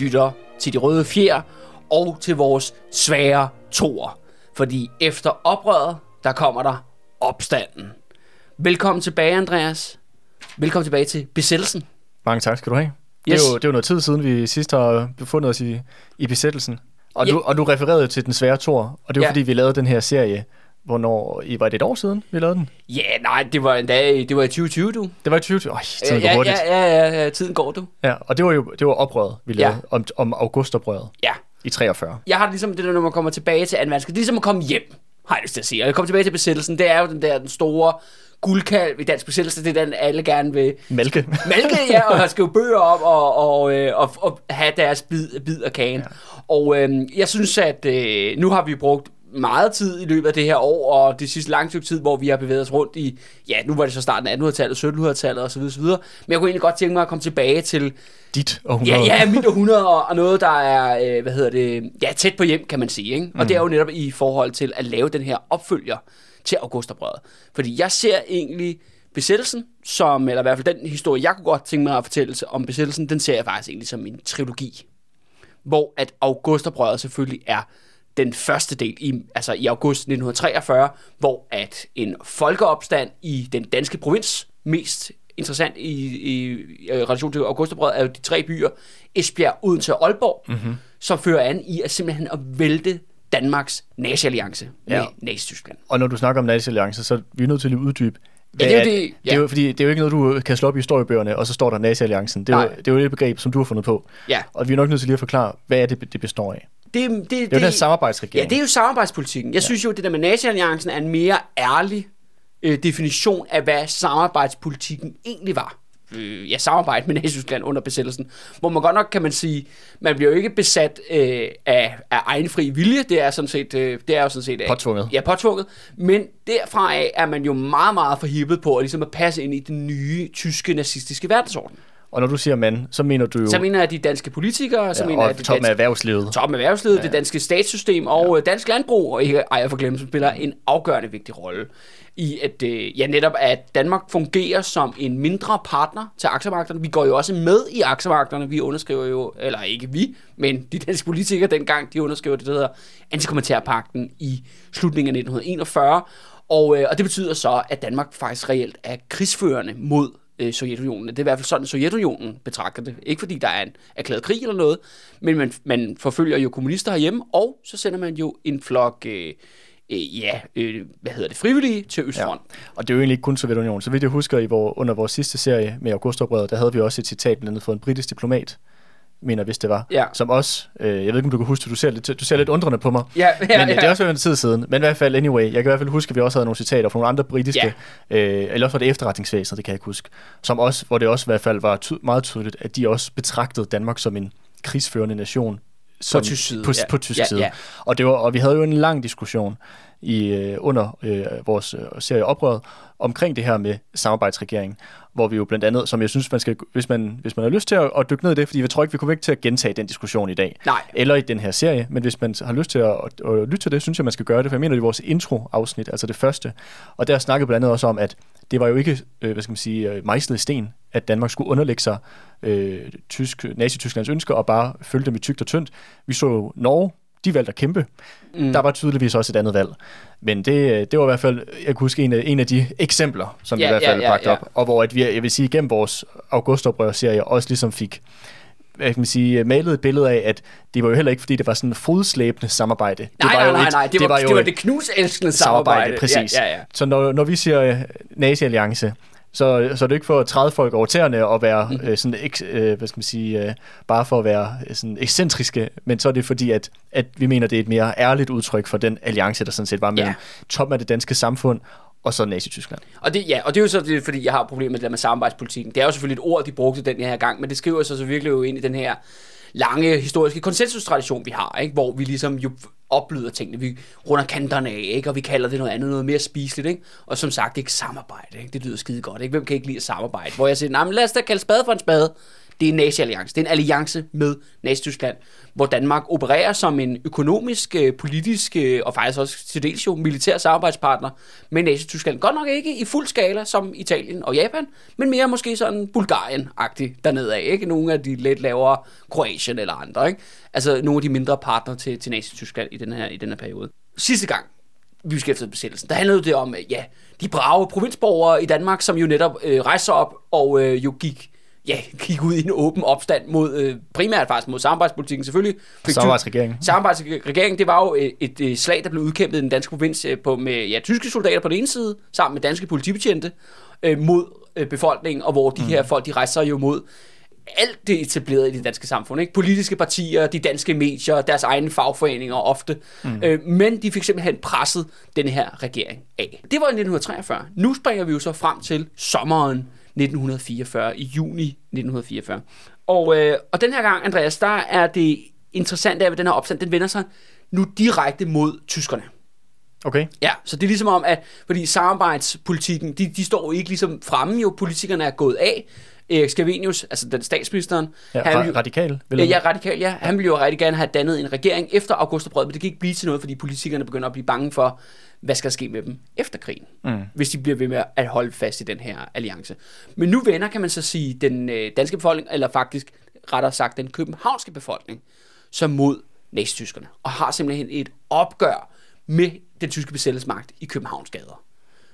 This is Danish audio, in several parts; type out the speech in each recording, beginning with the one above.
Lytter til De Røde Fjer og til vores svære toer. Fordi efter oprøret, der kommer der opstanden. Velkommen tilbage, Andreas. Velkommen tilbage til besættelsen. Mange tak skal du have. Det, Yes. er jo, det er jo noget tid siden, vi sidst har befundet os i, i besættelsen. Og, Ja. du, og du refererede jo til den svære tor, og det var Ja. fordi, vi lavede den her serie, hvornår, i, var det et år siden, vi lavede den? Ja, nej, det var en dag, det var i 2020, du. Det var i 2020. Øj, tiden Øh, går ja, hurtigt. ja, ja, ja, ja, tiden går, du. Ja, og det var jo det var oprøret, vi lavede, Ja. om, om augustoprøret Ja. i 43. Jeg har det ligesom det der, når man kommer tilbage til 2. verdenskrig. Det er ligesom at komme hjem, har jeg lyst til at sige. Og jeg kommer tilbage til besættelsen. Det er jo den der den store guldkalv i dansk besættelse. Det er den, alle gerne vil Malke. malke, ja, og skrive bøger op og, og, øh, og, og have deres bid, bid af kagen. Ja. Og øh, jeg synes, at øh, nu har vi brugt meget tid i løbet af det her år, og det sidste lange stykke tid, hvor vi har bevæget os rundt i, ja, nu var det så starten af 1800-tallet, 1700-tallet osv. osv. Men jeg kunne egentlig godt tænke mig at komme tilbage til, Dit og ja, 100. ja, mit århundrede, og, og noget, der er, øh, hvad hedder det, ja, tæt på hjem, kan man sige. Ikke? Og det er jo netop i forhold til at lave den her opfølger til Augustoprøret. Fordi jeg ser egentlig besættelsen, som, eller i hvert fald den historie, jeg kunne godt tænke mig at fortælle om besættelsen, den ser jeg faktisk egentlig som en trilogi. Hvor at Augustoprøret selvfølgelig er den første del, i, altså i august 1943, hvor at en folkeopstand i den danske provins, mest interessant i, i, i relation til Augustoprøret, er jo de tre byer, Esbjerg, Odense og Aalborg, mm-hmm. som fører an i at simpelthen at vælte Danmarks nazi-alliance med Ja. ja. Nazi-Tyskland. Og når du snakker om nazi-alliance, så er vi nødt til at uddybe, hvad det er jo det- det, ja. er jo, fordi det er jo ikke noget, du kan slå op i historiebøgerne, og så står der nazi-alliancen. Det er, jo, det er jo et begreb, som du har fundet på. Ja. Og vi er nok nødt til lige at forklare, hvad er det, det består af. Det, det, det, Det er jo den samarbejdsregering. Ja, det er jo samarbejdspolitikken. Jeg ja. synes jo, det der med nazi-alliancen er en mere ærlig øh, definition af, hvad samarbejdspolitikken egentlig var. Øh, ja, samarbejde med Nazi-Tyskland under besættelsen. Hvor man godt nok kan man sige, man bliver jo ikke besat øh, af, af egen fri vilje. Det er sådan set, øh, det er jo sådan set øh, Påtvunget. Ja, påtvunget. Men derfra af er man jo meget, meget forhippet på at, ligesom at passe ind i den nye tyske nazistiske verdensorden. Og når du siger mand, så mener du jo Så mener jeg de danske politikere, så ja, mener jeg og de toppen af erhvervslivet. toppen af erhvervslivet, ja. det danske statssystem og ja. dansk landbrug, og ikke ejer for glemme, som spiller en afgørende vigtig rolle i, at øh, ja, netop at Danmark fungerer som en mindre partner til aktiemarkederne. Vi går jo også med i aktiemarkederne. Vi underskriver jo, eller ikke vi, men de danske politikere dengang, de underskriver det, der hedder antikommentærpakten i slutningen af 1941. Og, øh, og det betyder så, at Danmark faktisk reelt er krigsførende mod øh, Sovjetunionen. Det er i hvert fald sådan, Sovjetunionen betragter det. Ikke fordi der er en erklæret krig eller noget, men man, man forfølger jo kommunister herhjemme, og så sender man jo en flok, øh, øh, ja, øh, hvad hedder det, frivillige til Østfront. Ja. Og det er jo egentlig ikke kun Sovjetunionen. Så vidt jeg husker, i vor, under vores sidste serie med Augustoprøret, der havde vi også et citat blandt andet fra en britisk diplomat, mener hvis det var, Ja. som også, øh, jeg ved ikke, om du kan huske du ser lidt, du ser lidt undrende på mig, Ja, ja, men ja. det er også en tid siden. Men i hvert fald, anyway, jeg kan i hvert fald huske, at vi også havde nogle citater fra nogle andre britiske, øh, eller også fra det efterretningsvæsen, det kan jeg ikke huske, som også, hvor det også i hvert fald var ty- meget tydeligt, at de også betragtede Danmark som en krigsførende nation. Som, tysk side, På, ja. på tysk Ja, side. ja. Og, det var, og vi havde jo en lang diskussion i, øh, under øh, vores øh, serie Oprøret omkring det her med samarbejdsregering, hvor vi jo blandt andet, som jeg synes, man skal, hvis man, hvis man har lyst til at, at dykke ned i det, fordi jeg tror ikke, vi kommer ikke til at gentage den diskussion i dag, Nej. eller i den her serie, men hvis man har lyst til at, at, at lytte til det, synes jeg, man skal gøre det, for jeg mener, det er vores intro-afsnit, altså det første, og der snakkede blandt andet også om, at det var jo ikke, øh, hvad skal man sige, øh, mejslet i sten, at Danmark skulle underlægge sig øh, tysk, Nazi-Tysklands ønsker og bare følge dem i tygt og tyndt. Vi så jo Norge, de valgte at kæmpe. Mm. Der var tydeligvis også et andet valg. Men det, det var i hvert fald, jeg kan huske, en af, en af de eksempler, som Ja, vi i hvert ja, fald ja, bragte ja. op. Og hvor at vi, jeg vil sige, gennem vores augustoprør-serie også ligesom fik hvad kan sige, malet et billede af, at det var jo heller ikke, fordi det var sådan en fodslæbende samarbejde. Det Nej, var nej, jo nej, et- nej, det var, det var, jo det, et det knuselskende samarbejde. præcis. Ja, ja, ja. Så når, når vi siger øh, nazi-alliance, så, så er det ikke for at træde folk over tæerne og være mm. øh, sådan, ek, øh, hvad skal man sige, øh, bare for at være øh, sådan ekscentriske, men så er det fordi, at, at vi mener, det er et mere ærligt udtryk for den alliance, der sådan set var mellem Ja. toppen af det danske samfund og så Nazi-Tyskland. Og det, ja, og det er jo så det, fordi jeg har problemer med det der med samarbejdspolitikken. Det er jo selvfølgelig et ord, de brugte den her gang, men det skriver sig så virkelig jo ind i den her lange historiske konsensustradition, vi har, ikke? hvor vi ligesom jo oplyder tingene. Vi runder kanterne af, ikke? og vi kalder det noget andet, noget mere spiseligt. Ikke? Og som sagt, ikke samarbejde. Ikke? Det lyder skide godt. Ikke? Hvem kan ikke lide at samarbejde? Hvor jeg siger, nej, men lad os da kalde spade for en spade. Det er en nazi-alliance. Det er en alliance med Nazi-Tyskland, hvor Danmark opererer som en økonomisk, øh, politisk øh, og faktisk også til dels jo militær samarbejdspartner med Nazi-Tyskland. Godt nok ikke i fuld skala som Italien og Japan, men mere måske sådan Bulgarien-agtigt dernede af. Ikke? Nogle af de lidt lavere Kroatien eller andre. Ikke? Altså nogle af de mindre partner til, til Nazi-Tyskland i den her, i den her periode. Sidste gang, vi beskæftigede besættelsen, der handlede det om, øh, ja, de brave provinsborgere i Danmark, som jo netop øh, rejste op og øh, jo gik ja, gik ud i en åben opstand mod, øh, primært faktisk mod samarbejdspolitikken selvfølgelig. Samarbejdsregeringen. Samarbejdsregeringen, det var jo et, et, et slag, der blev udkæmpet i den danske provins øh, på, med ja, tyske soldater på den ene side, sammen med danske politibetjente, øh, mod øh, befolkningen, og hvor de mm. her folk, de rejser jo mod alt det etablerede i det danske samfund. Ikke? Politiske partier, de danske medier, deres egne fagforeninger ofte. Mm. Øh, men de fik simpelthen presset den her regering af. Det var i 1943. Nu springer vi jo så frem til sommeren 1944, i juni 1944. Og, øh, og den her gang, Andreas, der er det interessante af, at den her opstand, den vender sig nu direkte mod tyskerne. Okay. Ja, så det er ligesom om, at fordi samarbejdspolitikken, de, de står jo ikke ligesom fremme, jo politikerne er gået af, Erik Scavenius, altså den statsministeren. Ja, han ville, radikal. Vil ja, radikal, ja. Han ville jo rigtig gerne have dannet en regering efter augustoprøvet, men det kan ikke blive til noget, fordi politikerne begynder at blive bange for, hvad skal der ske med dem efter krigen, mm. hvis de bliver ved med at holde fast i den her alliance. Men nu vender, kan man så sige, den øh, danske befolkning, eller faktisk rettere sagt den københavnske befolkning, som mod nazityskerne, og har simpelthen et opgør med den tyske besættelsesmagt i Københavns gader,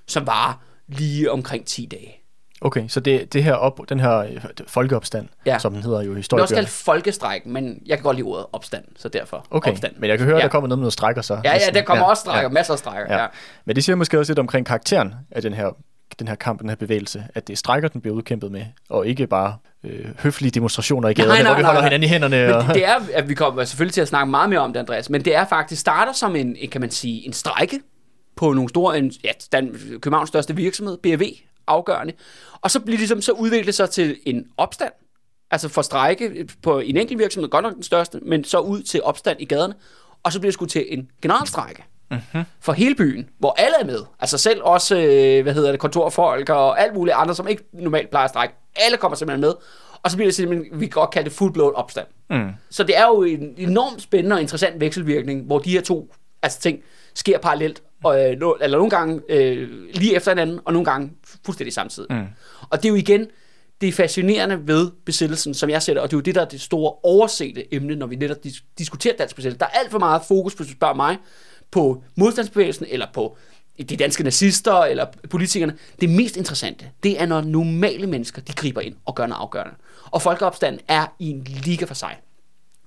som var lige omkring 10 dage. Okay, så det, det her op, den her øh, folkeopstand, ja. som den hedder jo i historien. Det er også kaldt folkestræk, men jeg kan godt lide ordet opstand, så derfor okay. opstand. men jeg kan høre, ja. der kommer noget med noget strækker så. Ja, ja, der kommer ja. også strækker, ja. masser af strækker. Ja. Ja. Men det siger måske også lidt omkring karakteren af den her, den her kamp, den her bevægelse, at det er strækker, den bliver udkæmpet med, og ikke bare øh, høflige demonstrationer i gaderne, nej, nej, hvor vi holder nej, hinanden i hænderne. Men og... det er, at vi kommer selvfølgelig til at snakke meget mere om det, Andreas, men det er faktisk, starter som en, kan man sige, en strække på nogle store, en, ja, den, Københavns største virksomhed, BRV, afgørende. Og så bliver det ligesom, så udviklet sig til en opstand, altså for strække på en enkelt virksomhed, godt nok den største, men så ud til opstand i gaderne, og så bliver det sgu til en generalstrække uh-huh. for hele byen, hvor alle er med. Altså selv også, øh, hvad hedder det, kontorfolk og alt muligt andre, som ikke normalt plejer at strække. Alle kommer simpelthen med. Og så bliver det simpelthen, vi kan godt kalde det fuldblået opstand. Mm. Så det er jo en enormt spændende og interessant vekselvirkning, hvor de her to altså ting sker parallelt, og, øh, eller nogle gange øh, lige efter hinanden, og nogle gange fuldstændig samtidig. Mm. Og det er jo igen det er fascinerende ved besættelsen, som jeg ser det, og det er jo det, der er det store oversete emne, når vi netop dis- diskuterer dansk besættelse. Der er alt for meget fokus, hvis du spørger mig, på modstandsbevægelsen, eller på de danske nazister, eller politikerne. Det mest interessante, det er, når normale mennesker, de griber ind og gør noget afgørende. Og folkeopstanden er i en liga for sig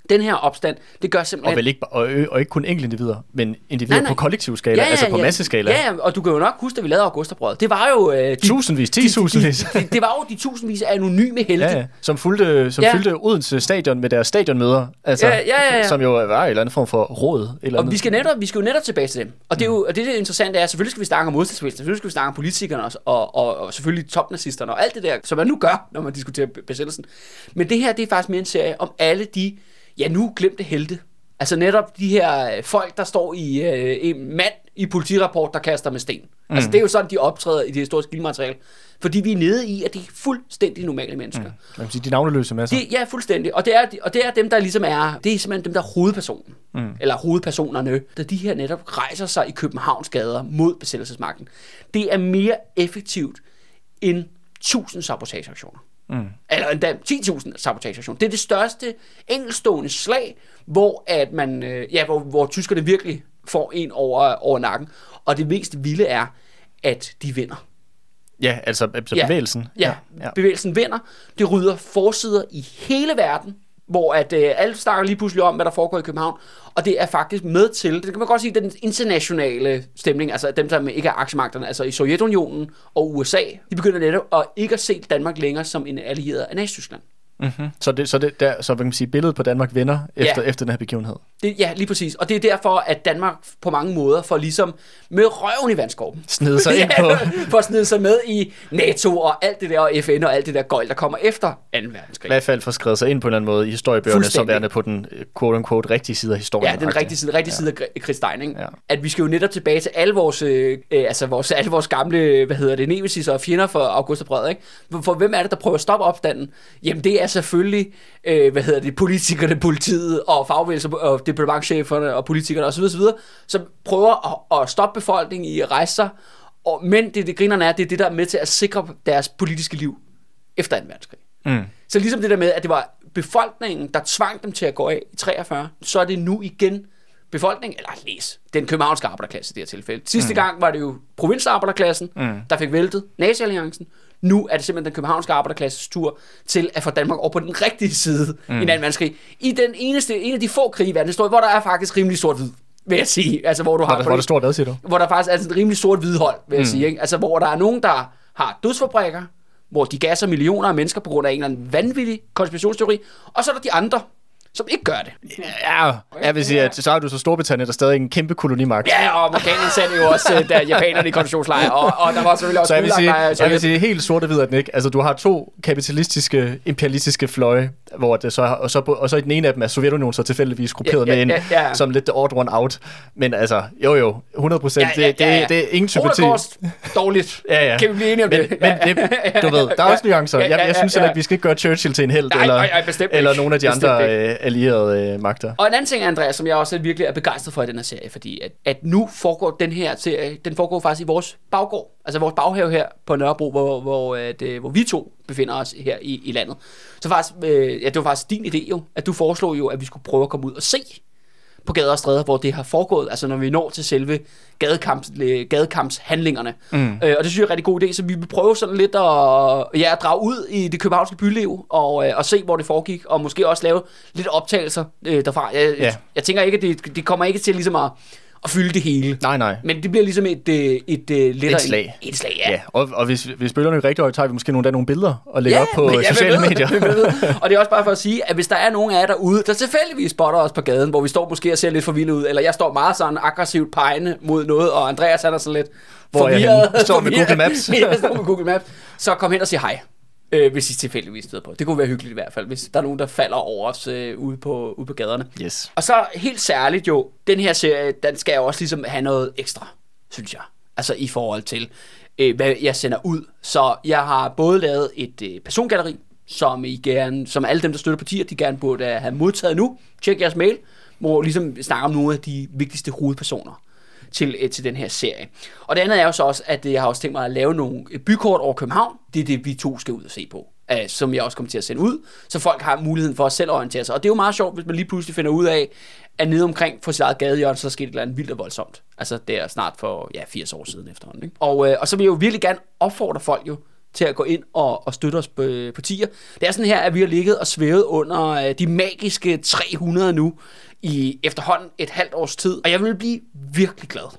den her opstand, det gør simpelthen... Og, vel ikke, og, og ikke kun individer, men individer nej, nej. på kollektiv skala, ja, ja, altså på ja, masseskala. Ja, ja, og du kan jo nok huske, at vi lavede Augusterbrød. Det var jo... Øh, de, tusindvis, ti tusindvis. De, de, de, det var jo de tusindvis af anonyme helte. Ja, ja. Som, fulgte, som ja. fyldte Odense stadion med deres stadionmøder. Altså, ja, ja, ja, ja. Som jo var en eller anden form for råd. Eller og andet. vi skal, netop, vi skal jo netop tilbage til dem. Og det, er jo, og det, det interessante er, at selvfølgelig skal vi snakke om modstandsbevægelsen, selvfølgelig skal vi snakke om politikerne også, og, og, og selvfølgelig topnazisterne og alt det der, som man nu gør, når man diskuterer besættelsen. Men det her, det er faktisk mere en serie om alle de ja, nu glemte helte. Altså netop de her øh, folk, der står i øh, en mand i politirapport, der kaster med sten. Mm. Altså det er jo sådan, de optræder i det historiske kildemateriale. Fordi vi er nede i, at de er fuldstændig normale mennesker. Mm. Jeg vil sige, de navneløse masser. De, ja, fuldstændig. Og det, er, og det er dem, der ligesom er, det er simpelthen dem, der er hovedpersonen. Mm. Eller hovedpersonerne. Da de her netop rejser sig i Københavns gader mod besættelsesmagten. Det er mere effektivt end tusind sabotageaktioner. Mm. Eller endda 10.000 sabotageaktioner. Det er det største enkelstående slag, hvor, at man, øh, ja, hvor, hvor tyskerne virkelig får en over, over nakken. Og det mest vilde er, at de vinder. Ja, altså, altså ja. bevægelsen. Ja, ja, bevægelsen vinder. Det rydder forsider i hele verden hvor at øh, alle snakker lige pludselig om, hvad der foregår i København, og det er faktisk med til, det kan man godt sige, den internationale stemning, altså dem, der ikke er aktiemagterne, altså i Sovjetunionen og USA, de begynder netop at ikke at se Danmark længere som en allieret af Nazi-Tyskland. Mm-hmm. Så, det, så, det, der, så kan man sige, billedet på Danmark vender efter, ja. efter den her begivenhed? Det, ja, lige præcis. Og det er derfor, at Danmark på mange måder får ligesom med røven i vandskorben. Snede sig ind på... for at snide sig med i NATO og alt det der, og FN og alt det der gøjl, der kommer efter 2. verdenskrig. I hvert fald får skrevet sig ind på en eller anden måde i historiebøgerne, som værende på den øh, quote-unquote rigtige side af historien. Ja, den rigtige side, rigtige side af Chris Stein, ikke? Ja. At vi skal jo netop tilbage til alle vores, øh, øh, altså vores, alle vores gamle, hvad hedder det, nemesis og fjender for August og Bred, ikke? For, for hvem er det, der prøver at stoppe opstanden? Jamen, det er selvfølgelig, øh, hvad hedder det, politikerne, politiet og fagbevægelser og departementcheferne og politikerne osv., osv., som prøver at, at stoppe befolkningen i at rejse sig. Og, men det, det grinerne er, det er det, der er med til at sikre deres politiske liv efter 2. verdenskrig. Mm. Så ligesom det der med, at det var befolkningen, der tvang dem til at gå af i 43, så er det nu igen befolkningen, eller læs, den københavnske arbejderklasse i det her tilfælde. Sidste mm. gang var det jo provinsarbejderklassen, mm. der fik væltet nazi-alliancen. Nu er det simpelthen den københavnske arbejderklasses tur til at få Danmark over på den rigtige side mm. i den anden verdenskrig. I den eneste, en af de få krige i verdenshistorien, hvor der er faktisk rimelig sort-hvid, vil jeg sige. Altså, hvor du Hvor har der, hvor der står hvad, siger du? hvor der faktisk er sådan et rimelig stort hvidhold, vil jeg mm. sige. Ikke? Altså, hvor der er nogen, der har dødsfabrikker, hvor de gasser millioner af mennesker på grund af en eller anden vanvittig konspirationsteori, og så er der de andre, som ikke gør det. Ja, jeg vil sige, at så har du så Storbritannien, der stadig er en kæmpe kolonimagt. Ja, og amerikanerne sendte jo også øh, der japanerne i koncentrationslejre, og, og der var selvfølgelig også Så jeg vil sige, i jeg vil sige helt sort hvid er den ikke. Altså, du har to kapitalistiske, imperialistiske fløje, hvor det så, og, så, og så i den ene af dem er Sovjetunionen så tilfældigvis grupperet Ja, ja, med ind, ja, ja. som lidt the odd one out. Men altså, jo jo, 100 procent, Ja, ja, det, ja, ja. det, det er ingen sympati. Holocaust, dårligt. Ja, ja. Kan vi blive enige om Men, det? men det, du ved, der er også nuancer. Jeg, jeg synes ikke, vi skal ikke gøre Churchill til en held, eller, eller nogle af de andre allierede øh, magter. Og en anden ting, Andreas, som jeg også virkelig er begejstret for i den her serie, fordi at, at nu foregår den her serie, den foregår faktisk i vores baggård, altså vores baghave her på Nørrebro, hvor, hvor, at, øh, hvor vi to befinder os her i, i landet. Så faktisk, øh, ja, det var faktisk din idé jo, at du foreslog jo, at vi skulle prøve at komme ud og se på gader og stræder, hvor det har foregået, altså når vi når til selve gadekamps, øh, gadekampshandlingerne. Mm. Øh, og det synes jeg er en rigtig god idé, så vi vil prøve sådan lidt at, ja, at drage ud i det københavnske byliv, og, øh, og se, hvor det foregik, og måske også lave lidt optagelser øh, derfra. Jeg, Ja. jeg, jeg tænker ikke, at det, det kommer ikke til ligesom at, at fylde det hele. Nej, nej. Men det bliver ligesom et, øh, et, et, et lettere... Et slag. Et slag, ja. Ja, og, og hvis, hvis bølgerne er rigtig højt, tager vi måske nogle, nogle billeder og lægger op på men- ja, sociale ved, medier. ved. Og det er også bare for at sige, at hvis der er nogen af jer derude, der tilfældigvis spotter os på gaden, hvor vi står måske og ser lidt forvildet ud, eller jeg står meget sådan aggressivt pegende mod noget, og Andreas han er sådan lidt Hvor jeg forvirret. henne? Står med. Google Maps. ja, jeg står med Google Maps. Så kom hen og sig hej. Øh, hvis I tilfældigvis støder på. Det kunne være hyggeligt i hvert fald, hvis der er nogen, der falder over os øh, ude, på, ude på gaderne. Yes. Og så helt særligt jo, den her serie, den skal jo også ligesom have noget ekstra, synes jeg. Altså i forhold til, øh, hvad jeg sender ud. Så jeg har både lavet et øh, persongalleri, som I gerne, som alle dem, der støtter partier, de gerne burde have modtaget nu. Tjek jeres mail, hvor ligesom snakker om nogle af de vigtigste hovedpersoner til, øh, til den her serie. Og det andet er jo så også, at øh, jeg har også tænkt mig at lave nogle øh, bykort over København. Det er det, vi to skal ud og se på. Øh, som jeg også kommer til at sende ud, så folk har muligheden for at selv orientere sig. Og det er jo meget sjovt, hvis man lige pludselig finder ud af, at nede omkring for sit eget gadehjørne, så er der sket et eller andet vildt og voldsomt. Altså det er snart for ja, 80 år siden efterhånden. Ikke? Og, øh, og så vil jeg jo virkelig gerne opfordre folk jo til at gå ind og, og støtte os på, på tier. Det er sådan her, at vi har ligget og svævet under øh, de magiske 300 nu i efterhånden et halvt års tid. Og jeg vil blive virkelig glad,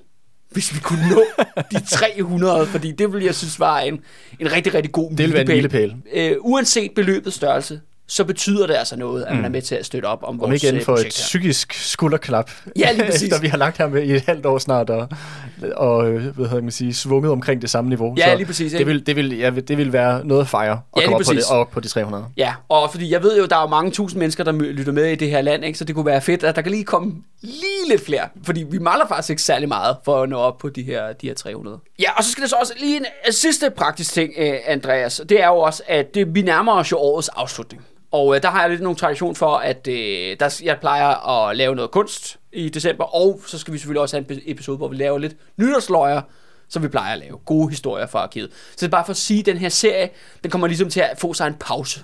hvis vi kunne nå de 300, fordi det ville jeg synes var en, en rigtig, rigtig god Det vil være en milepæl. Øh, uanset beløbets størrelse, så betyder det altså noget, at man er med til at støtte op om, Om vores ikke inden øh, for et projekt her. psykisk skulderklap. Ja, lige præcis. Efter vi har lagt her med i et halvt år snart, og, og øh, hvad hedder man sige, svunget omkring det samme niveau. Ja, lige præcis, Det ikke? vil, det, vil, ja, det vil være noget at fejre, at Ja, komme op på, det, op på de 300. Ja, og fordi jeg ved jo, der er jo mange tusind mennesker, der lytter med i det her land, ikke? så det kunne være fedt, at der kan lige komme lige lidt flere, fordi vi mangler faktisk ikke særlig meget for at nå op på de her, de her 300. Ja, og så skal der så også lige en sidste praktisk ting, øh, Andreas, det er jo også, at det, vi nærmer os jo årets afslutning. Og øh, der har jeg lidt nogle tradition for, at øh, der, jeg plejer at lave noget kunst i december, og så skal vi selvfølgelig også have en episode, hvor vi laver lidt nytårsløjer, som vi plejer at lave. Gode historier fra arkivet. Så det er bare for at sige, at den her serie, den kommer ligesom til at få sig en pause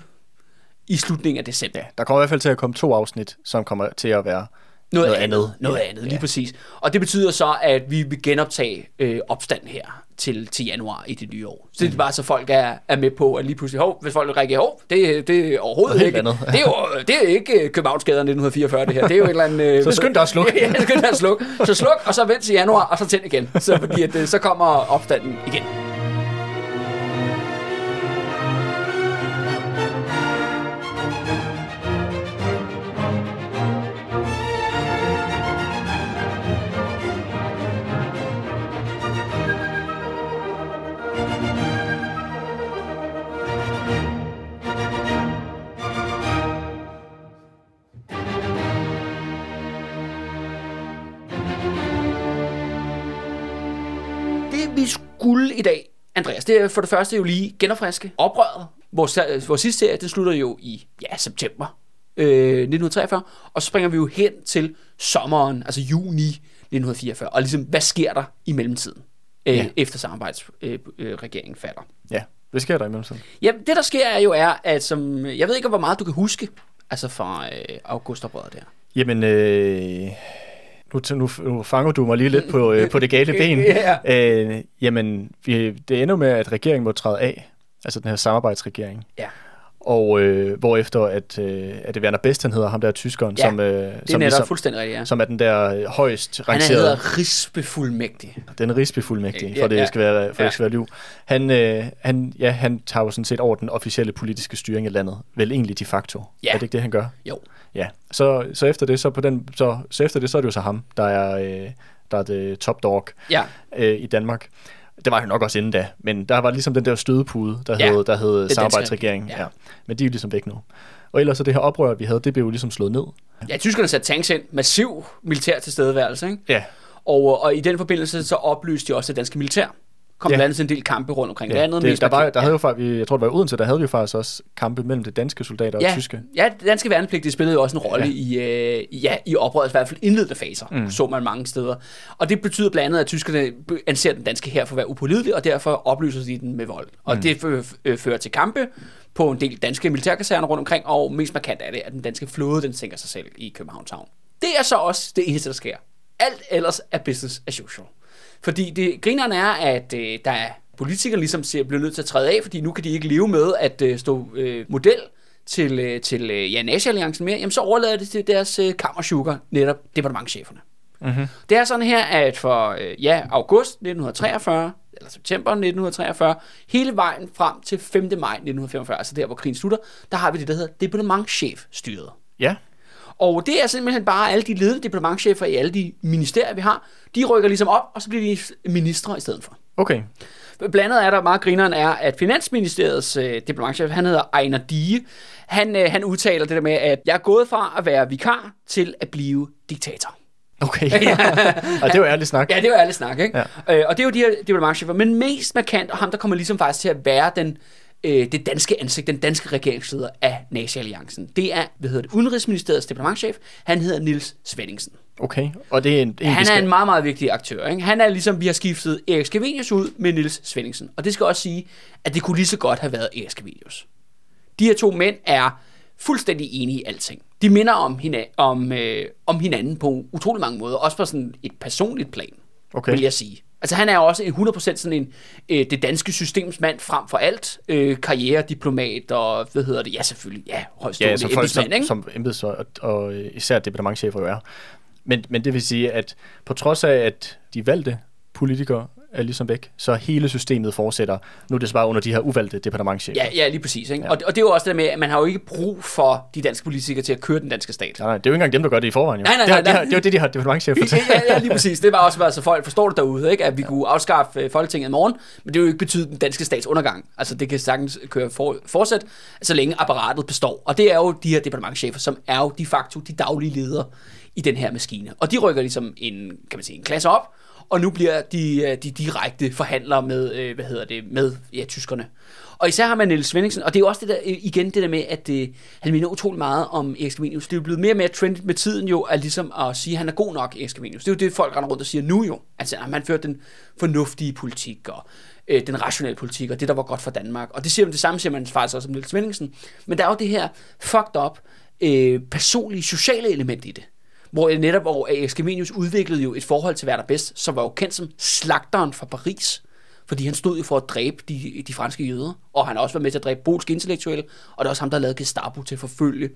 i slutningen af december. Ja, der kommer i hvert fald til at komme to afsnit, som kommer til at være Noget, Noget andet. andet. Noget Ja, andet, lige ja. præcis. Og det betyder så, at vi vil genoptage øh, opstanden her til, til januar i det nye år. Så det er bare så folk er, er med på, at lige pludselig, hov, hvis folk reagerer, hov, det, det er overhovedet Noget ikke, andet. det er jo det er ikke øh, Københavnsgader 1944 det her, det er jo et eller andet... Øh, Så skynd dig at slukke. ja, ja, skynd dig at slukke. Så sluk, og så vent til januar, og så tænd igen. Så, fordi at, øh, så kommer opstanden igen. Vi skulle i dag, Andreas, det er for det første jo lige genopfriske oprøret. Vores, vores sidste serie, den slutter jo i ja, september øh, 1943, og så springer vi jo hen til sommeren, altså juni 1944, og ligesom, hvad sker der i mellemtiden, øh, Ja. efter samarbejdsregeringen øh, regeringen falder? Ja, hvad sker der i mellemtiden? Ja, det der sker er jo er, at som, jeg ved ikke, hvor meget du kan huske, altså fra øh, augustoprøret der. Jamen, øh, nu, nu, nu fanger du mig lige lidt på, øh, på det gale ben. Ja. øh, jamen, vi, det ender med, at regeringen må træde af, altså den her samarbejdsregering. Ja. Og øh, hvorefter, at, øh, at det Werner Best, han hedder ham der tyskeren, Ja, som, øh, Det er som, ligesom, fuldstændig rigtigt, ja. som er den der øh, højst Han rangerede, hedder rigsbefuldmægtig. den rigsbefuldmægtige, Ja, for det ja. skal være, for Ja. det skal være liv. Han, øh, han, ja, han tager jo sådan set over den officielle politiske styring af landet, vel egentlig de facto. Ja. Er det ikke det, han gør? Jo. Ja, så, så efter det, så på den, så, så efter det, så er det jo så ham, der er, øh, der er det top dog Ja, øh, i Danmark. Det var han nok også inden da, men der var ligesom den der stødepude, der Ja, hed, der hed samarbejdsregeringen. regering, Ja. ja. ja. Men de er jo ligesom væk nu. Og ellers så det her oprør, vi havde, det blev jo ligesom slået ned. ja tyskerne satte tanks ind, massiv militær tilstedeværelse, ikke? Ja, Og, og i den forbindelse så oplyste de også det danske militær. Kom Ja. andet til en del kampe rundt omkring ja. landet. Det, mest der, var, der havde jo faktisk, jeg tror det var i Odense, der havde vi jo faktisk også kampe mellem de danske soldater ja, og tyske. Ja, det danske værnepligtige spillede jo også en rolle Ja. i, øh, ja, i oprørets i hvert fald indledende faser, mm. så man mange steder. Og det betyder blandt andet, at tyskerne anser den danske her for at være upålidelig, og derfor oplyser de den med vold. Og mm. det øh, fører til kampe på en del danske militærkaserner rundt omkring, og mest markant er det, at den danske flåde, den sænker sig selv i Københavns Havn. Det er så også det eneste, der sker. Alt ellers er business as usual. Fordi det grineren er, at øh, der er politikere ligesom siger, bliver nødt til at træde af, fordi nu kan de ikke leve med at øh, stå øh, model til, øh, til øh, ja, Nazi-alliancen mere, jamen så overlader det til deres øh, kammersugar, netop departementcheferne. Mm-hmm. Det er sådan her, at for øh, ja, august 1943, eller september 1943, hele vejen frem til 5. maj 1945, altså der, hvor krigen slutter, der har vi det, der hedder departementchefstyret. Ja, Og det er simpelthen bare alle de ledende departementchefer i alle de ministerier, vi har, de rykker ligesom op, og så bliver de ministre i stedet for. okay. Blandt andet er der meget grineren er, at Finansministeriets øh, departementchef, han hedder Ejner Die, han, øh, han udtaler det der med, at jeg er gået fra at være vikar til at blive diktator. Okay. og det er jo ærligt snak. Ja, det er jo ærligt snak, ikke? Ja. Øh, og det er jo de her departementchefer, men mest markant, og ham der kommer ligesom faktisk til at være den, øh, det danske ansigt, den danske regeringsleder af Nazi-alliancen. Det er, hvad hedder det, Udenrigsministeriets departementchef, han hedder Nils Svenningsen. Okay, og det er en, en Han er en meget, meget vigtig aktør. Ikke? Han er ligesom, vi har skiftet Erik Scavenius ud med Nils Svenningsen. Og det skal også sige, at det kunne lige så godt have været Erik Scavenius. De her to mænd er fuldstændig enige i alting. De minder om, hina- om, øh, om hinanden på utrolig mange måder. Også på sådan et personligt plan, Okay. vil jeg sige. Altså han er også en 100% sådan en, øh, det danske systemsmand frem for alt. Øh, karrierediplomat og, hvad hedder det, ja selvfølgelig, ja, højstående Ja, som folk, som, embedsmand, ikke? som embeds og, og, og især departementchefer jo er. Men, men det vil sige, at på trods af, at de valgte politikere er ligesom væk, så hele systemet fortsætter. Nu er det så bare under de her uvalgte departementchefer. Ja, ja, lige præcis. Ikke? Ja. Ja. Og, og det er jo også det der med, at man har jo ikke brug for de danske politikere til at køre den danske stat. Nej, nej, det er jo ikke engang dem, der gør det i forvejen. Jo. Nej, nej, det, nej, det, har, nej. det er jo det, de har departementchefer til. ja, ja, lige præcis. Det var også, altså folk forstår det derude, ikke? at vi kunne afskaffe øh, Folketinget i morgen, men det vil jo ikke betyde den danske stats undergang. Altså det kan sagtens køre for, fortsat, så længe apparatet består. Og det er jo de her departementchefer, som er jo de facto de daglige ledere i den her maskine. Og de rykker ligesom en, kan man sige, en klasse op, og nu bliver de, øh, de direkte forhandlere med, øh, hvad hedder det, med ja, tyskerne. Og især har man Niels Svendingsen, og det er jo også det der, øh, igen det der med, at det, han minder utrolig meget om Erik Scavenius. Det er jo blevet mere og mere trendigt med tiden jo, at ligesom at sige, at han er god nok, Erik Scavenius. Det er jo det, folk render rundt og siger nu jo. Altså, at man førte den fornuftige politik, og øh, den rationelle politik, og det, der var godt for Danmark. Og det, siger, det samme siger man faktisk også om Niels Svendingsen. Men der er jo det her fucked up, øh, personlige, sociale element i det. Hvor øh, netop hvor Erik Scavenius udviklede jo et forhold til Werner Best, som var jo kendt som slagteren fra Paris. Fordi han stod jo for at dræbe de, de franske jøder, og han har også været med til at dræbe polske intellektuelle, og det er også ham, der lavede Gestapo til at forfølge